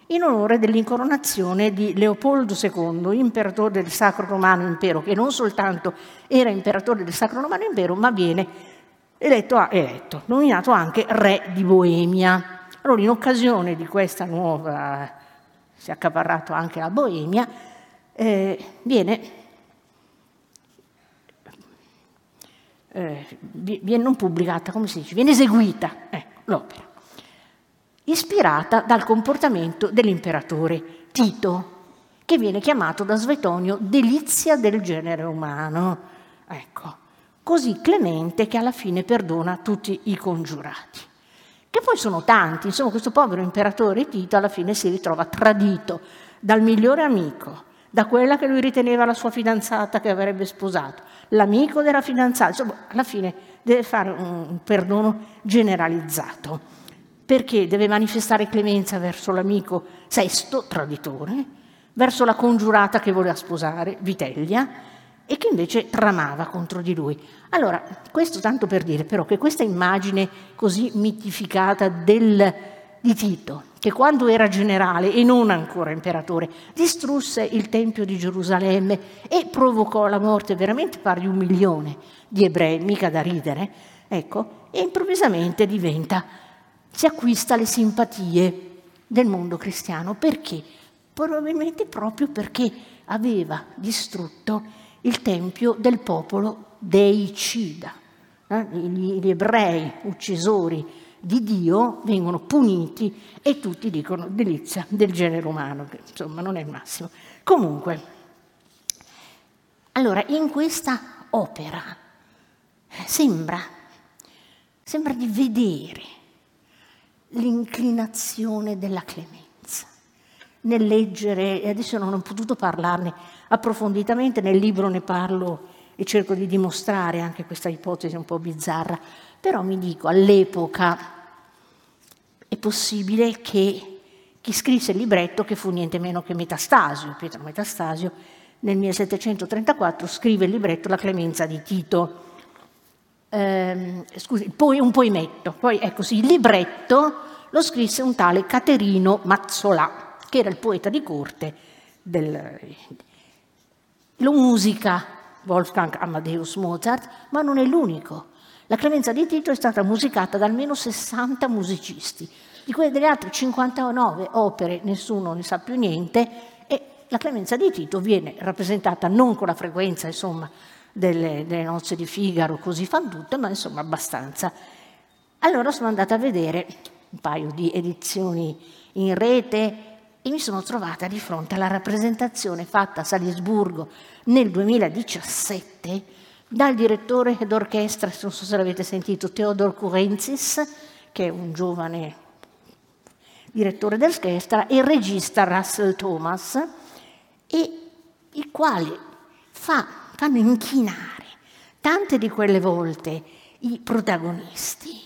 in onore dell'incoronazione di Leopoldo II, imperatore del Sacro Romano Impero, che non soltanto era imperatore del Sacro Romano Impero, ma viene eletto, eletto nominato anche re di Boemia. Allora, in occasione di questa nuova si è accaparrato anche la Boemia, eh, viene, eh, viene, non pubblicata, come si dice, viene eseguita ecco, l'opera, ispirata dal comportamento dell'imperatore Tito, che viene chiamato da Svetonio delizia del genere umano. Ecco, così clemente che alla fine perdona tutti i congiurati che poi sono tanti, insomma questo povero imperatore Tito alla fine si ritrova tradito dal migliore amico, da quella che lui riteneva la sua fidanzata che avrebbe sposato, l'amico della fidanzata, insomma alla fine deve fare un perdono generalizzato, perché deve manifestare clemenza verso l'amico sesto, traditore, verso la congiurata che voleva sposare, Vitellia, e che invece tramava contro di lui. Allora, questo tanto per dire però che questa immagine così mitificata del, di Tito, che quando era generale e non ancora imperatore, distrusse il Tempio di Gerusalemme e provocò la morte veramente pari di un milione di ebrei, mica da ridere, ecco, e improvvisamente diventa, si acquista le simpatie del mondo cristiano. Perché? Probabilmente proprio perché aveva distrutto il tempio del popolo dei Cida. Eh? Gli, gli ebrei uccisori di Dio vengono puniti e tutti dicono delizia del genere umano, che insomma non è il massimo. Comunque, allora in questa opera sembra, sembra di vedere l'inclinazione della clemenza nel leggere, e adesso non ho potuto parlarne approfonditamente, nel libro ne parlo e cerco di dimostrare anche questa ipotesi un po' bizzarra, però mi dico, all'epoca è possibile che chi scrisse il libretto, che fu niente meno che Metastasio, Pietro Metastasio, nel 1734 scrive il libretto La clemenza di Tito. Eh, scusi, poi un poemetto, poi ecco il libretto lo scrisse un tale Caterino Mazzolà che era il poeta di corte del... Lo musica Wolfgang Amadeus Mozart, ma non è l'unico. La Clemenza di Tito è stata musicata da almeno 60 musicisti. Di quelle delle altre 59 opere nessuno ne sa più niente e la Clemenza di Tito viene rappresentata non con la frequenza insomma, delle, delle nozze di Figaro, così fan tutte, ma insomma abbastanza. Allora sono andata a vedere un paio di edizioni in rete e mi sono trovata di fronte alla rappresentazione fatta a Salisburgo nel 2017 dal direttore d'orchestra, non so se l'avete sentito, Theodor Kurenzis, che è un giovane direttore d'orchestra, e il regista Russell Thomas, e i quali fa, fanno inchinare tante di quelle volte i protagonisti.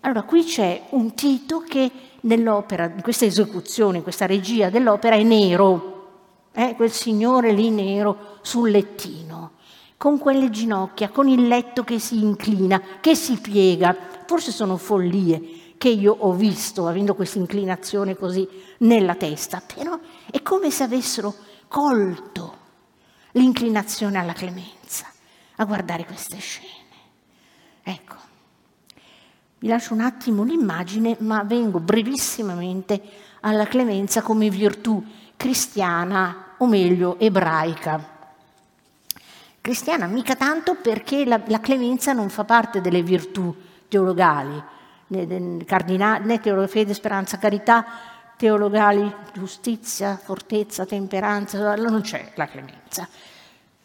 Allora, qui c'è un Tito che nell'opera, in questa esecuzione, in questa regia dell'opera è nero, eh? quel signore lì nero sul lettino, con quelle ginocchia, con il letto che si inclina, che si piega. Forse sono follie che io ho visto, avendo questa inclinazione così nella testa, però è come se avessero colto l'inclinazione alla clemenza a guardare queste scene. Ecco, vi lascio un attimo l'immagine, ma vengo brevissimamente alla clemenza come virtù cristiana, o meglio ebraica. Cristiana mica tanto perché la, la clemenza non fa parte delle virtù teologali, né, cardinali, né teologia, fede, speranza, carità, teologali, giustizia, fortezza, temperanza, non c'è la clemenza.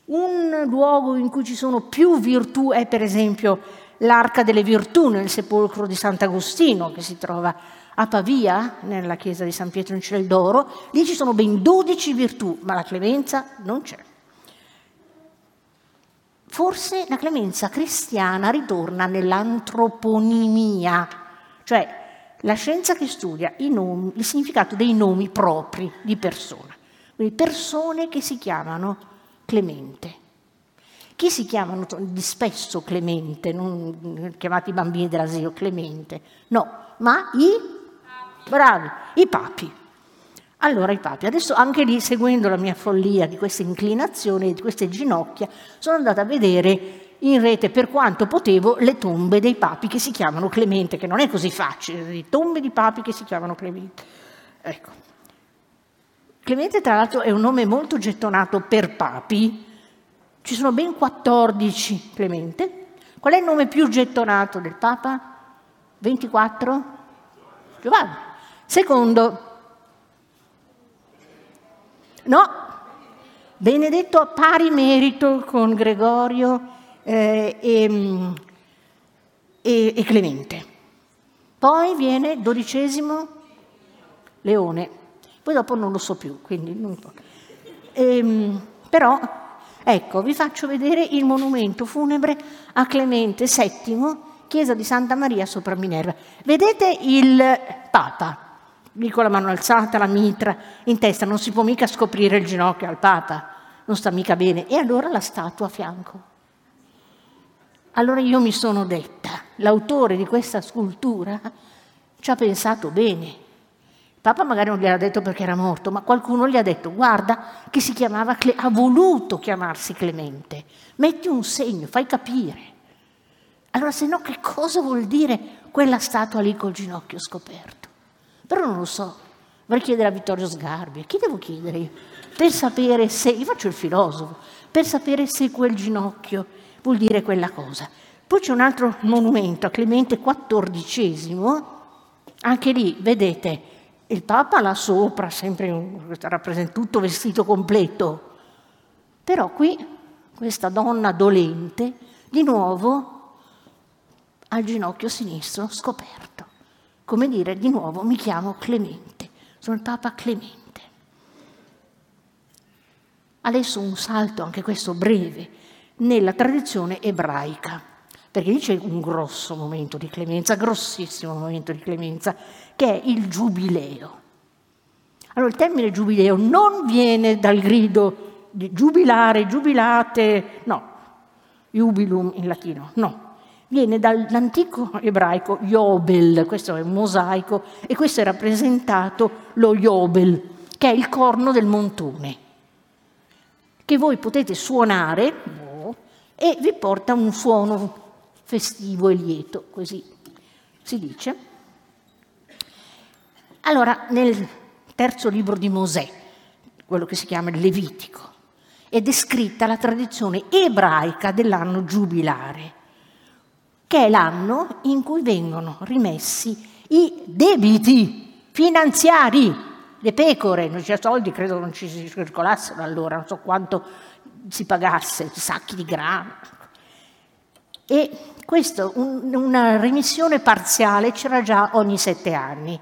Un luogo in cui ci sono più virtù è per esempio l'arca delle virtù nel sepolcro di Sant'Agostino che si trova a Pavia, nella chiesa di San Pietro in Ciel d'Oro. Lì ci sono ben 12 virtù, ma la clemenza non c'è. Forse la clemenza cristiana ritorna nell'antroponimia, cioè la scienza che studia nomi, il significato dei nomi propri di persona, quindi persone che si chiamano Clemente. Chi si chiamano spesso Clemente, non chiamati i bambini dell'asilo Clemente, no, ma i bravi, i papi. Allora i papi, adesso anche lì seguendo la mia follia di queste inclinazioni, di queste ginocchia, sono andata a vedere in rete per quanto potevo le tombe dei papi che si chiamano Clemente, che non è così facile, le tombe di papi che si chiamano Clemente. Ecco. Clemente, tra l'altro, è un nome molto gettonato per papi. Ci sono ben 14 Clemente. Qual è il nome più gettonato del Papa? 24? Giovanni. Secondo. No, Benedetto a pari merito con Gregorio eh, e, e, e Clemente. Poi viene dodicesimo Leone. Poi dopo non lo so più, quindi non importa. Ehm, però, ecco, vi faccio vedere il monumento funebre a Clemente VII, chiesa di Santa Maria sopra Minerva. Vedete il Papa, lì con la mano alzata, la mitra in testa, non si può mica scoprire il ginocchio al Papa, non sta mica bene. E allora la statua a fianco. Allora io mi sono detta, l'autore di questa scultura ci ha pensato bene, Papa magari non gliel'ha detto perché era morto, ma qualcuno gli ha detto guarda che si chiamava, Cle- ha voluto chiamarsi Clemente, metti un segno, fai capire. Allora se no che cosa vuol dire quella statua lì col ginocchio scoperto? Però non lo so, vorrei chiedere a Vittorio Sgarbi, a chi devo chiedere io? Per sapere se, io faccio il filosofo, per sapere se quel ginocchio vuol dire quella cosa. Poi c'è un altro monumento a Clemente XIV, anche lì, vedete, il Papa là sopra, sempre rappresenta tutto vestito completo. Però qui questa donna dolente, di nuovo al ginocchio sinistro scoperto. Come dire, di nuovo mi chiamo Clemente, sono il Papa Clemente. Adesso un salto, anche questo breve, nella tradizione ebraica, perché lì c'è un grosso momento di clemenza, grossissimo momento di clemenza, che è il giubileo. Allora il termine giubileo non viene dal grido di giubilare, giubilate, no, jubilum in latino, no. Viene dall'antico ebraico Yobel, questo è un mosaico, e questo è rappresentato lo Yobel, che è il corno del montone, che voi potete suonare e vi porta un suono festivo e lieto, così si dice. Allora, nel terzo libro di Mosè, quello che si chiama il Levitico, è descritta la tradizione ebraica dell'anno giubilare, che è l'anno in cui vengono rimessi i debiti finanziari. Le pecore, non c'è soldi, credo non ci circolassero allora, non so quanto si pagasse, sacchi di grano. E questo, un, una remissione parziale c'era già ogni sette anni.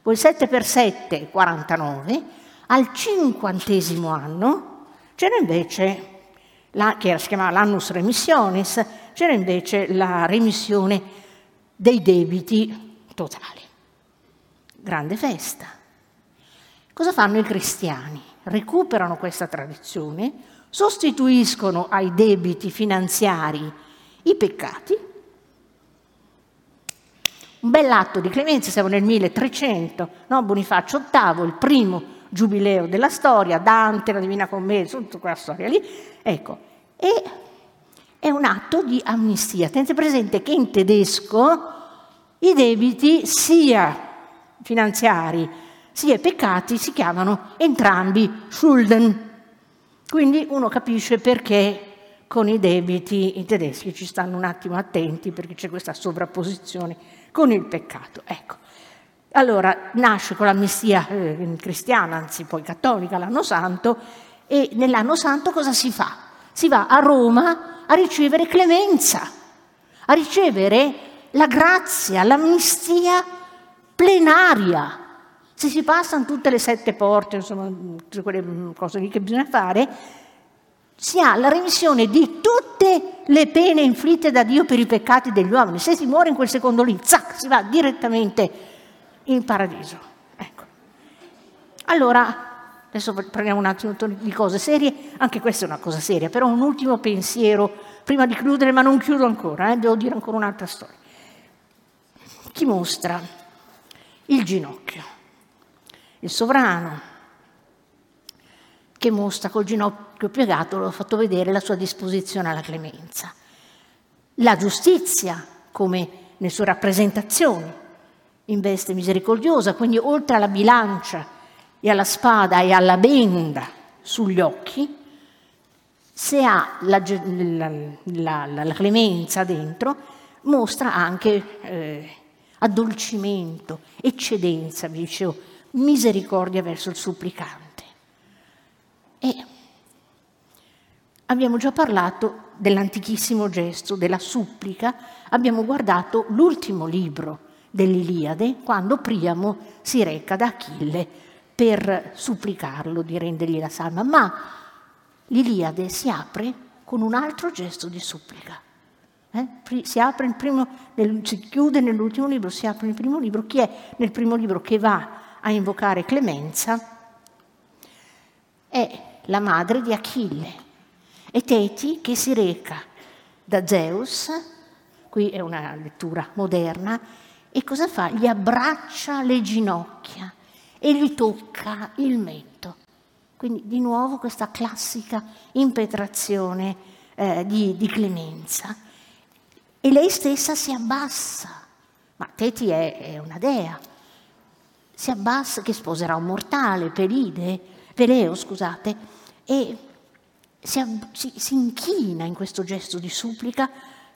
Poi 7 per 7, 49, al cinquantesimo anno c'era invece la, che si chiamava l'annus remissionis, c'era invece la remissione dei debiti totali. Grande festa. Cosa fanno i cristiani? Recuperano questa tradizione, sostituiscono ai debiti finanziari i peccati. Un bell'atto di clemenza, siamo nel 1300, no? Bonifacio VIII, il primo giubileo della storia, Dante, la Divina Commedia, tutta quella storia lì. Ecco, e è un atto di amnistia. Tenete presente che in tedesco i debiti sia finanziari sia peccati si chiamano entrambi Schulden. Quindi uno capisce perché con i debiti i tedeschi ci stanno un attimo attenti perché c'è questa sovrapposizione con il peccato. Ecco. Allora nasce con l'amnistia eh, cristiana, anzi poi cattolica, l'anno santo, e nell'anno santo cosa si fa? Si va a Roma a ricevere clemenza, a ricevere la grazia, l'amnistia plenaria. Se si passano tutte le sette porte, insomma, tutte quelle cose lì che bisogna fare, si ha la remissione di tutte le pene inflitte da Dio per i peccati degli uomini. Se si muore in quel secondo lì, zac, si va direttamente in paradiso. Ecco. Allora, adesso prendiamo un attimo di cose serie, anche questa è una cosa seria, però un ultimo pensiero prima di chiudere, ma non chiudo ancora, eh, devo dire ancora un'altra storia. Chi mostra il ginocchio? Il sovrano che mostra col ginocchio piegato, l'ho fatto vedere la sua disposizione alla clemenza. La giustizia, come nelle sue rappresentazioni, in veste misericordiosa, quindi oltre alla bilancia e alla spada e alla benda sugli occhi, se ha la, la, la, la clemenza dentro, mostra anche eh, addolcimento, eccedenza, vi dicevo, misericordia verso il supplicante. E abbiamo già parlato dell'antichissimo gesto della supplica, abbiamo guardato l'ultimo libro dell'Iliade, quando Priamo si reca da Achille per supplicarlo di rendergli la salma, ma l'Iliade si apre con un altro gesto di supplica. Eh? Si, primo, si chiude nell'ultimo libro, si apre nel primo libro. Chi è nel primo libro che va a invocare clemenza? È la madre di Achille. E Teti che si reca da Zeus, qui è una lettura moderna, e cosa fa? Gli abbraccia le ginocchia e gli tocca il mento. Quindi di nuovo questa classica impetrazione eh, di, di, clemenza. E lei stessa si abbassa, ma Teti è, è una dea, si abbassa che sposerà un mortale, Pelide, Peleo, scusate, e si, si, si inchina in questo gesto di supplica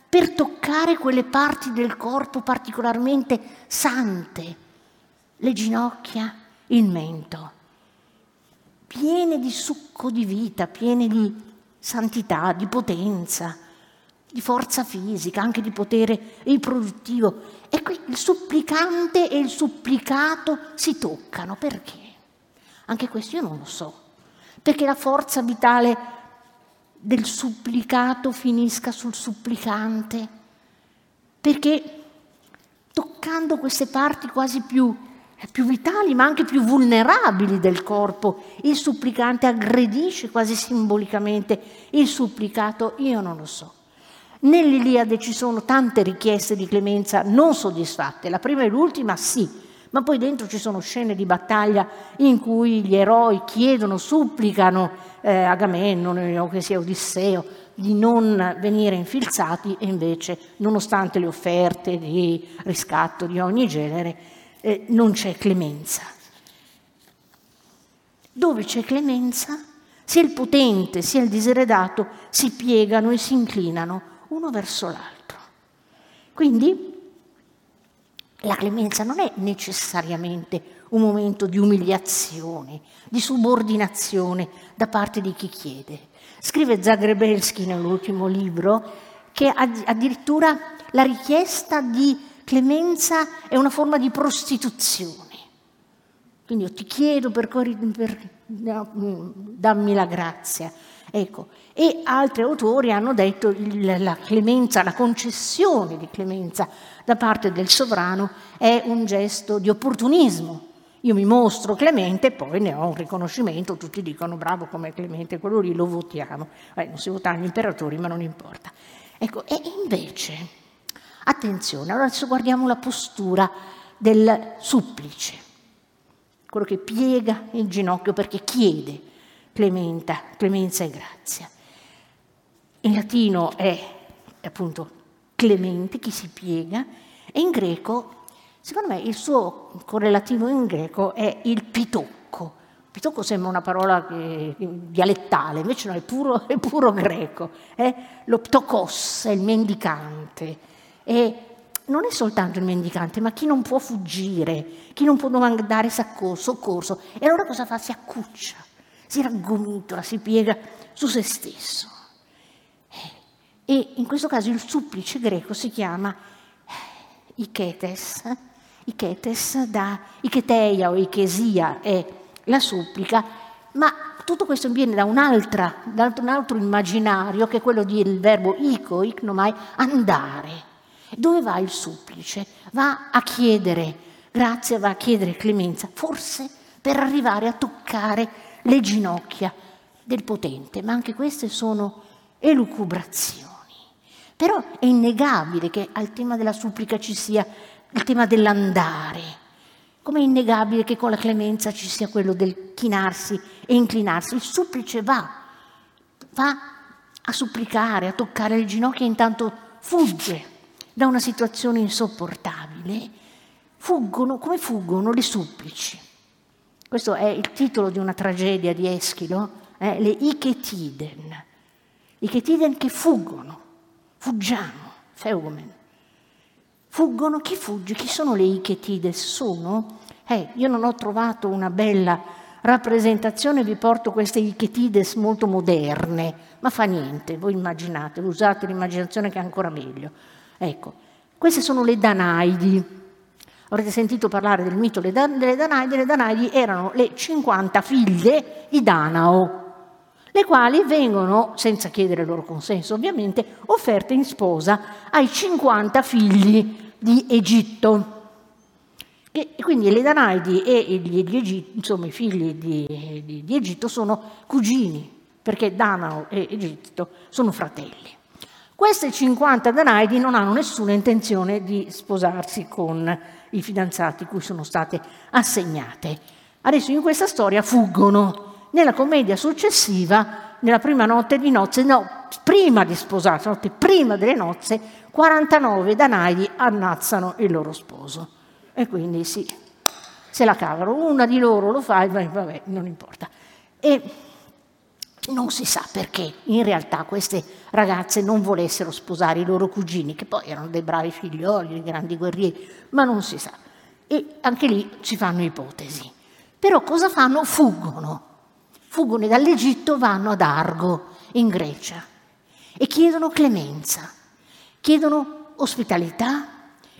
per toccare quelle parti del corpo particolarmente sante, le ginocchia, il mento, piene di succo di vita, piene di santità, di potenza, di forza fisica, anche di potere riproduttivo. E qui il supplicante e il supplicato si toccano. Perché? Anche questo io non lo so. Perché la forza vitale del supplicato finisca sul supplicante, perché toccando queste parti quasi più, più vitali ma anche più vulnerabili del corpo, il supplicante aggredisce quasi simbolicamente il supplicato, io non lo so. Nell'Iliade ci sono tante richieste di clemenza non soddisfatte, la prima e l'ultima sì, ma poi dentro ci sono scene di battaglia in cui gli eroi chiedono, supplicano eh, Agamennone o che sia Odisseo di non venire infilzati e invece, nonostante le offerte di riscatto di ogni genere, eh, non c'è clemenza. Dove c'è clemenza, sia il potente sia il diseredato si piegano e si inclinano uno verso l'altro. Quindi la clemenza non è necessariamente un momento di umiliazione, di subordinazione da parte di chi chiede. Scrive Zagrebelski nell'ultimo libro che addirittura la richiesta di clemenza è una forma di prostituzione. Quindi io ti chiedo per, per no, dammi la grazia. Ecco, e altri autori hanno detto che la clemenza, la concessione di clemenza da parte del sovrano è un gesto di opportunismo. Io mi mostro clemente, poi ne ho un riconoscimento, tutti dicono bravo come Clemente, quello lì lo votiamo. Eh, non si votano gli imperatori, ma non importa. Ecco, e invece, attenzione, allora adesso guardiamo la postura del supplice, quello che piega il ginocchio perché chiede clementa, clemenza e grazia. In latino è appunto clemente, chi si piega, e in greco, secondo me, il suo correlativo in greco è il pitocco. Pitocco sembra una parola che, dialettale, invece no, è puro, è puro greco. È lo ptokos, è il mendicante. E non è soltanto il mendicante, ma chi non può fuggire, chi non può domandare soccorso. E allora cosa fa? Si accuccia si raggomitola, si piega su se stesso. E in questo caso il supplice greco si chiama Iketes, Iketes da Iketeia o Ikesia è la supplica, ma tutto questo viene da, da un altro immaginario che è quello del verbo ico, iknomai, andare. Dove va il supplice? Va a chiedere grazia, va a chiedere clemenza, forse per arrivare a toccare le ginocchia del potente, ma anche queste sono elucubrazioni. Però è innegabile che al tema della supplica ci sia il tema dell'andare, come è innegabile che con la clemenza ci sia quello del chinarsi e inclinarsi. Il supplice va, va a supplicare, a toccare le ginocchia e intanto fugge da una situazione insopportabile. Fuggono, come fuggono le supplici? Questo è il titolo di una tragedia di Eschilo, eh, le Ichetiden. Ichetiden che fuggono, fuggiamo, feumen. Fuggono, chi fugge? Chi sono le Ichetides? Sono, eh, io non ho trovato una bella rappresentazione, vi porto queste Ichetides molto moderne, ma fa niente, voi immaginate, usate l'immaginazione che è ancora meglio. Ecco, queste sono le Danaidi, Avrete sentito parlare del mito delle Danaidi. Le Danaidi erano le 50 figlie di Danao, le quali vengono, senza chiedere il loro consenso ovviamente, offerte in sposa ai 50 figli di Egitto. E quindi le Danaidi e gli, gli insomma, i figli di, di, di Egitto sono cugini, perché Danao e Egitto sono fratelli. Queste 50 Danaidi non hanno nessuna intenzione di sposarsi con i fidanzati cui sono state assegnate. Adesso in questa storia fuggono. Nella commedia successiva, nella prima notte di nozze, no, prima di sposarsi, notte prima delle nozze, 49 Danaidi ammazzano il loro sposo. E quindi sì, se la cavano. Una di loro lo fa e vabbè, non importa. E non si sa perché in realtà queste ragazze non volessero sposare i loro cugini, che poi erano dei bravi figlioli, dei grandi guerrieri, ma non si sa. E anche lì si fanno ipotesi. Però cosa fanno? Fuggono. Fuggono dall'Egitto, vanno ad Argo, in Grecia, e chiedono clemenza, chiedono ospitalità,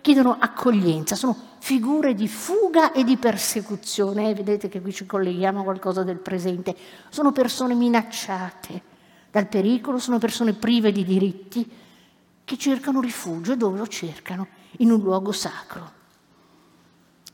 chiedono accoglienza. Sono figure di fuga e di persecuzione. Eh, vedete che qui ci colleghiamo a qualcosa del presente. Sono persone minacciate dal pericolo, sono persone prive di diritti che cercano rifugio e dove lo cercano? In un luogo sacro.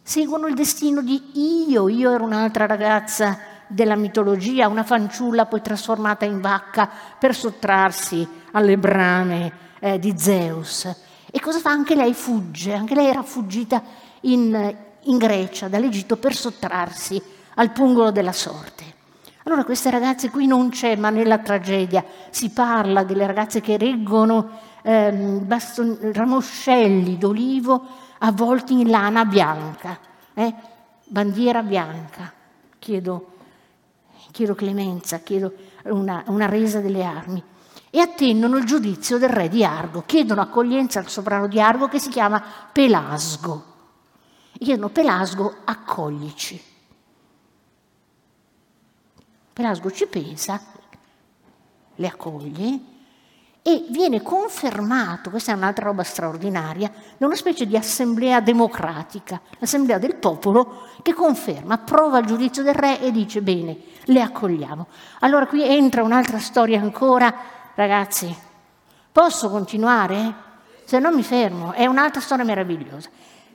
Seguono il destino di Io. Io ero un'altra ragazza della mitologia, una fanciulla poi trasformata in vacca per sottrarsi alle brame eh, di Zeus. E cosa fa? Anche lei fugge, anche lei era fuggita in, in Grecia, dall'Egitto, per sottrarsi al pungolo della sorte. Allora queste ragazze qui non c'è, ma nella tragedia si parla delle ragazze che reggono ehm, baston- ramoscelli d'olivo avvolti in lana bianca, eh? bandiera bianca. Chiedo, chiedo clemenza, chiedo una, una resa delle armi. E attendono il giudizio del re di Argo, chiedono accoglienza al sovrano di Argo che si chiama Pelasgo chiedono Pelasgo accoglici. Pelasgo ci pensa, le accoglie e viene confermato, questa è un'altra roba straordinaria, da una specie di assemblea democratica, l'assemblea del popolo che conferma, approva il giudizio del re e dice bene, le accogliamo. Allora qui entra un'altra storia ancora, ragazzi, posso continuare? Se no mi fermo, è un'altra storia meravigliosa.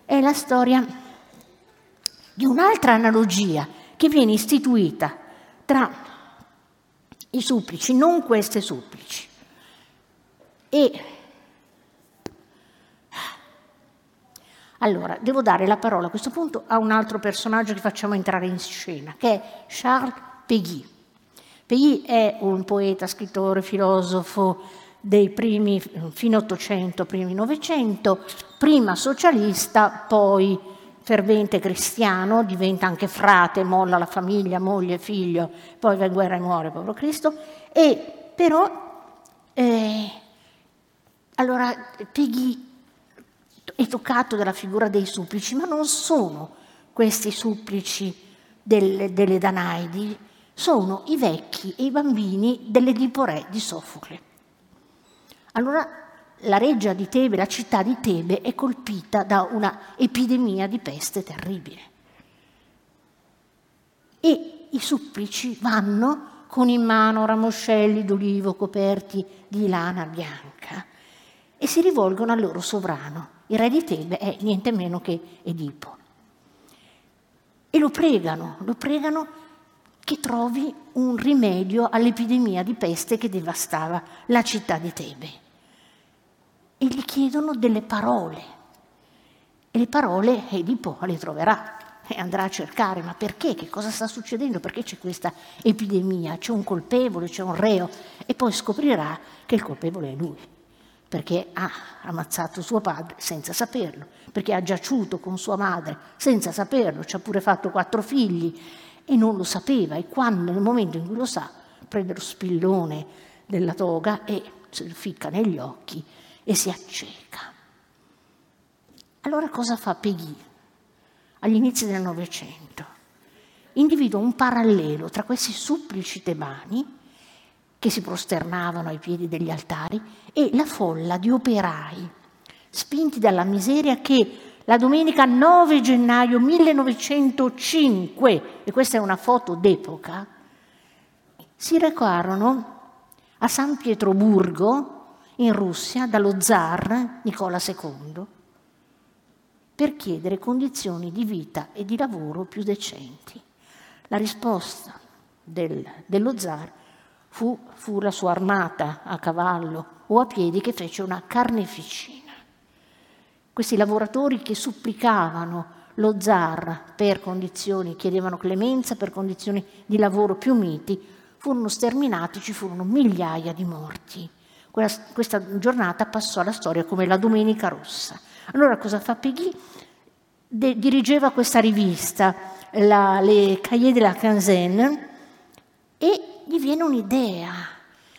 È la storia di un'altra analogia che viene istituita tra i supplici, non queste supplici e allora devo dare la parola a questo punto a un altro personaggio che facciamo entrare in scena, che è Charles Péguy. Péguy è un poeta, scrittore, filosofo dei primi, fine Ottocento, primi Novecento, prima socialista, poi fervente cristiano, diventa anche frate, molla la famiglia, moglie, figlio, poi va in guerra e muore, povero Cristo, e però eh, allora Peggy è toccato dalla figura dei supplici, ma non sono questi supplici delle, delle Danaidi, sono i vecchi e i bambini dell'Edipo di Sofocle. Allora la reggia di Tebe, la città di Tebe, è colpita da una epidemia di peste terribile. E i supplici vanno con in mano ramoscelli d'olivo coperti di lana bianca e si rivolgono al loro sovrano. Il re di Tebe è niente meno che Edipo. E lo pregano, lo pregano che trovi un rimedio all'epidemia di peste che devastava la città di Tebe. E gli chiedono delle parole. E le parole Edipo le troverà e andrà a cercare, ma perché? Che cosa sta succedendo? Perché c'è questa epidemia? C'è un colpevole, c'è un reo e poi scoprirà che il colpevole è lui perché ha ammazzato suo padre senza saperlo, perché ha giaciuto con sua madre senza saperlo, ci ha pure fatto quattro figli e non lo sapeva e quando nel momento in cui lo sa prende lo spillone della toga e se lo ficca negli occhi e si acceca. Allora cosa fa Peggy agli inizi del Novecento? Individua un parallelo tra questi supplici tebani che si prosternavano ai piedi degli altari e la folla di operai, spinti dalla miseria che la domenica 9 gennaio 1905, e questa è una foto d'epoca, si recarono a San Pietroburgo, in Russia, dallo zar Nicola II, per chiedere condizioni di vita e di lavoro più decenti. La risposta del, dello zar Fu, fu la sua armata a cavallo o a piedi che fece una carneficina. Questi lavoratori che supplicavano lo zar per condizioni, chiedevano clemenza per condizioni di lavoro più miti, furono sterminati, ci furono migliaia di morti. Quella, questa giornata passò alla storia come la Domenica Rossa. Allora cosa fa Peggy? De, dirigeva questa rivista, la, le Cahiers de la Quinzaine, e gli viene un'idea.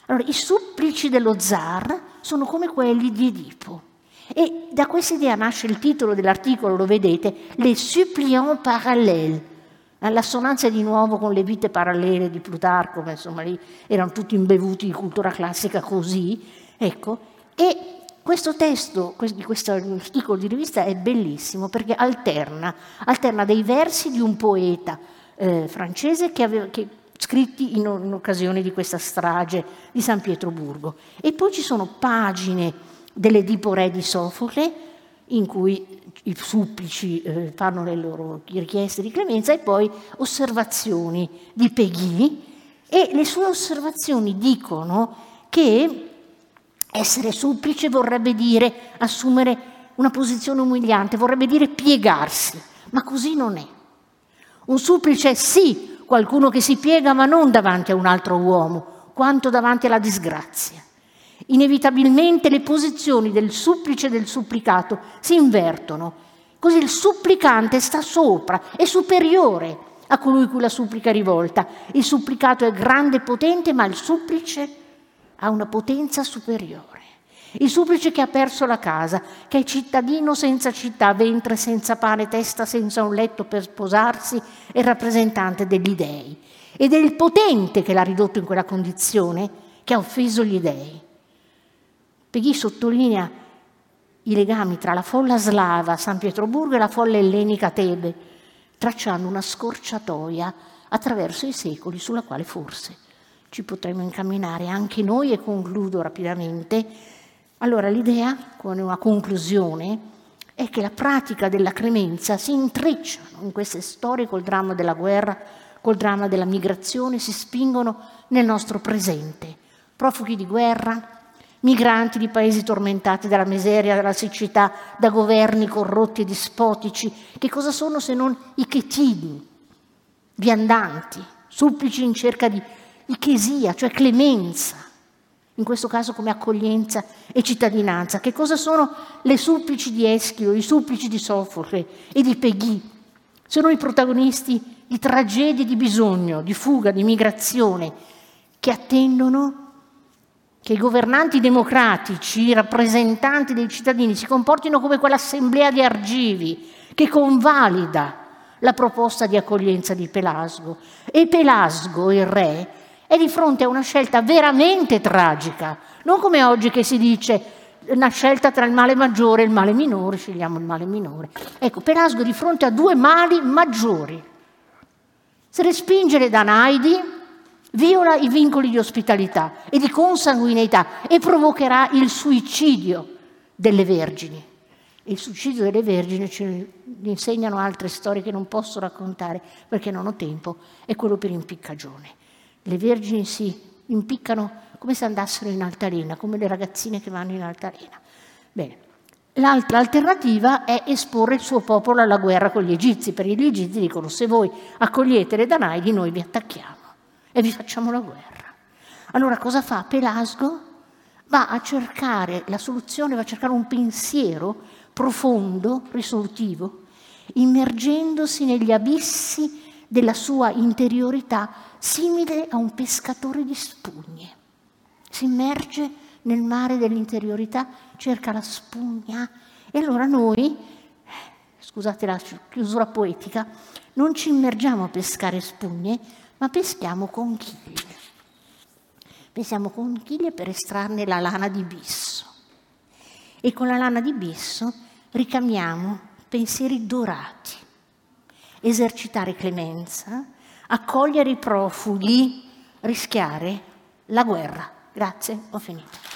Allora, i supplici dello zar sono come quelli di Edipo. E da questa idea nasce il titolo dell'articolo, lo vedete, Les suppliants parallèles. L'assonanza di nuovo con le vite parallele di Plutarco, ma insomma lì erano tutti imbevuti di cultura classica così, ecco. E questo testo questo articolo di rivista è bellissimo perché alterna, alterna dei versi di un poeta eh, francese che, aveva, che scritti in, in occasione di questa strage di San Pietroburgo. E poi ci sono pagine dell'Edipo Re di Sofocle in cui i supplici eh, fanno le loro richieste di clemenza e poi osservazioni di Peggy e le sue osservazioni dicono che essere supplice vorrebbe dire assumere una posizione umiliante, vorrebbe dire piegarsi, ma così non è. Un supplice sì qualcuno che si piega ma non davanti a un altro uomo, quanto davanti alla disgrazia. Inevitabilmente le posizioni del supplice e del supplicato si invertono, così il supplicante sta sopra, è superiore a colui cui la supplica è rivolta. Il supplicato è grande e potente, ma il supplice ha una potenza superiore. Il supplice che ha perso la casa, che è cittadino senza città, ventre senza pane, testa senza un letto per sposarsi, è rappresentante degli dèi. Ed è il potente che l'ha ridotto in quella condizione, che ha offeso gli dèi. Peggy sottolinea i legami tra la folla slava San Pietroburgo e la folla ellenica Tebe, tracciando una scorciatoia attraverso i secoli sulla quale forse ci potremmo incamminare anche noi e concludo rapidamente. Allora l'idea, come una conclusione, è che la pratica della clemenza si intreccia in queste storie col dramma della guerra, col dramma della migrazione, si spingono nel nostro presente. Profughi di guerra, migranti di paesi tormentati dalla miseria, dalla siccità, da governi corrotti e dispotici. Che cosa sono se non i chetini, viandanti, supplici in cerca di ichesia, cioè clemenza, in questo caso come accoglienza e cittadinanza. Che cosa sono le supplici di Eschilo, i supplici di Sofocle e di Peggy? Sono i protagonisti di tragedie di bisogno, di fuga, di migrazione, che attendono che i governanti democratici, i rappresentanti dei cittadini, si comportino come quell'assemblea di argivi che convalida la proposta di accoglienza di Pelasgo. E Pelasgo, il re, è di fronte a una scelta veramente tragica, non come oggi che si dice una scelta tra il male maggiore e il male minore, scegliamo il male minore. Ecco, Pelasgo è di fronte a due mali maggiori. Se respinge le Danaidi, viola i vincoli di ospitalità e di consanguineità e provocherà il suicidio delle vergini. Il suicidio delle vergini ci insegnano altre storie che non posso raccontare perché non ho tempo, è quello per impiccagione. Le vergini si impiccano come se andassero in altalena, come le ragazzine che vanno in altalena. Bene. L'altra alternativa è esporre il suo popolo alla guerra con gli egizi, perché gli egizi dicono se voi accogliete le Danaidi noi vi attacchiamo e vi facciamo la guerra. Allora cosa fa Pelasgo? Va a cercare la soluzione, va a cercare un pensiero profondo, risolutivo, immergendosi negli abissi della sua interiorità simile a un pescatore di spugne. Si immerge nel mare dell'interiorità, cerca la spugna e allora noi, scusate la chiusura poetica, non ci immergiamo a pescare spugne, ma peschiamo conchiglie. Peschiamo conchiglie per estrarne la lana di bisso. E con la lana di bisso ricamiamo pensieri dorati, esercitare clemenza, accogliere i profughi, rischiare la guerra. Grazie, ho finito.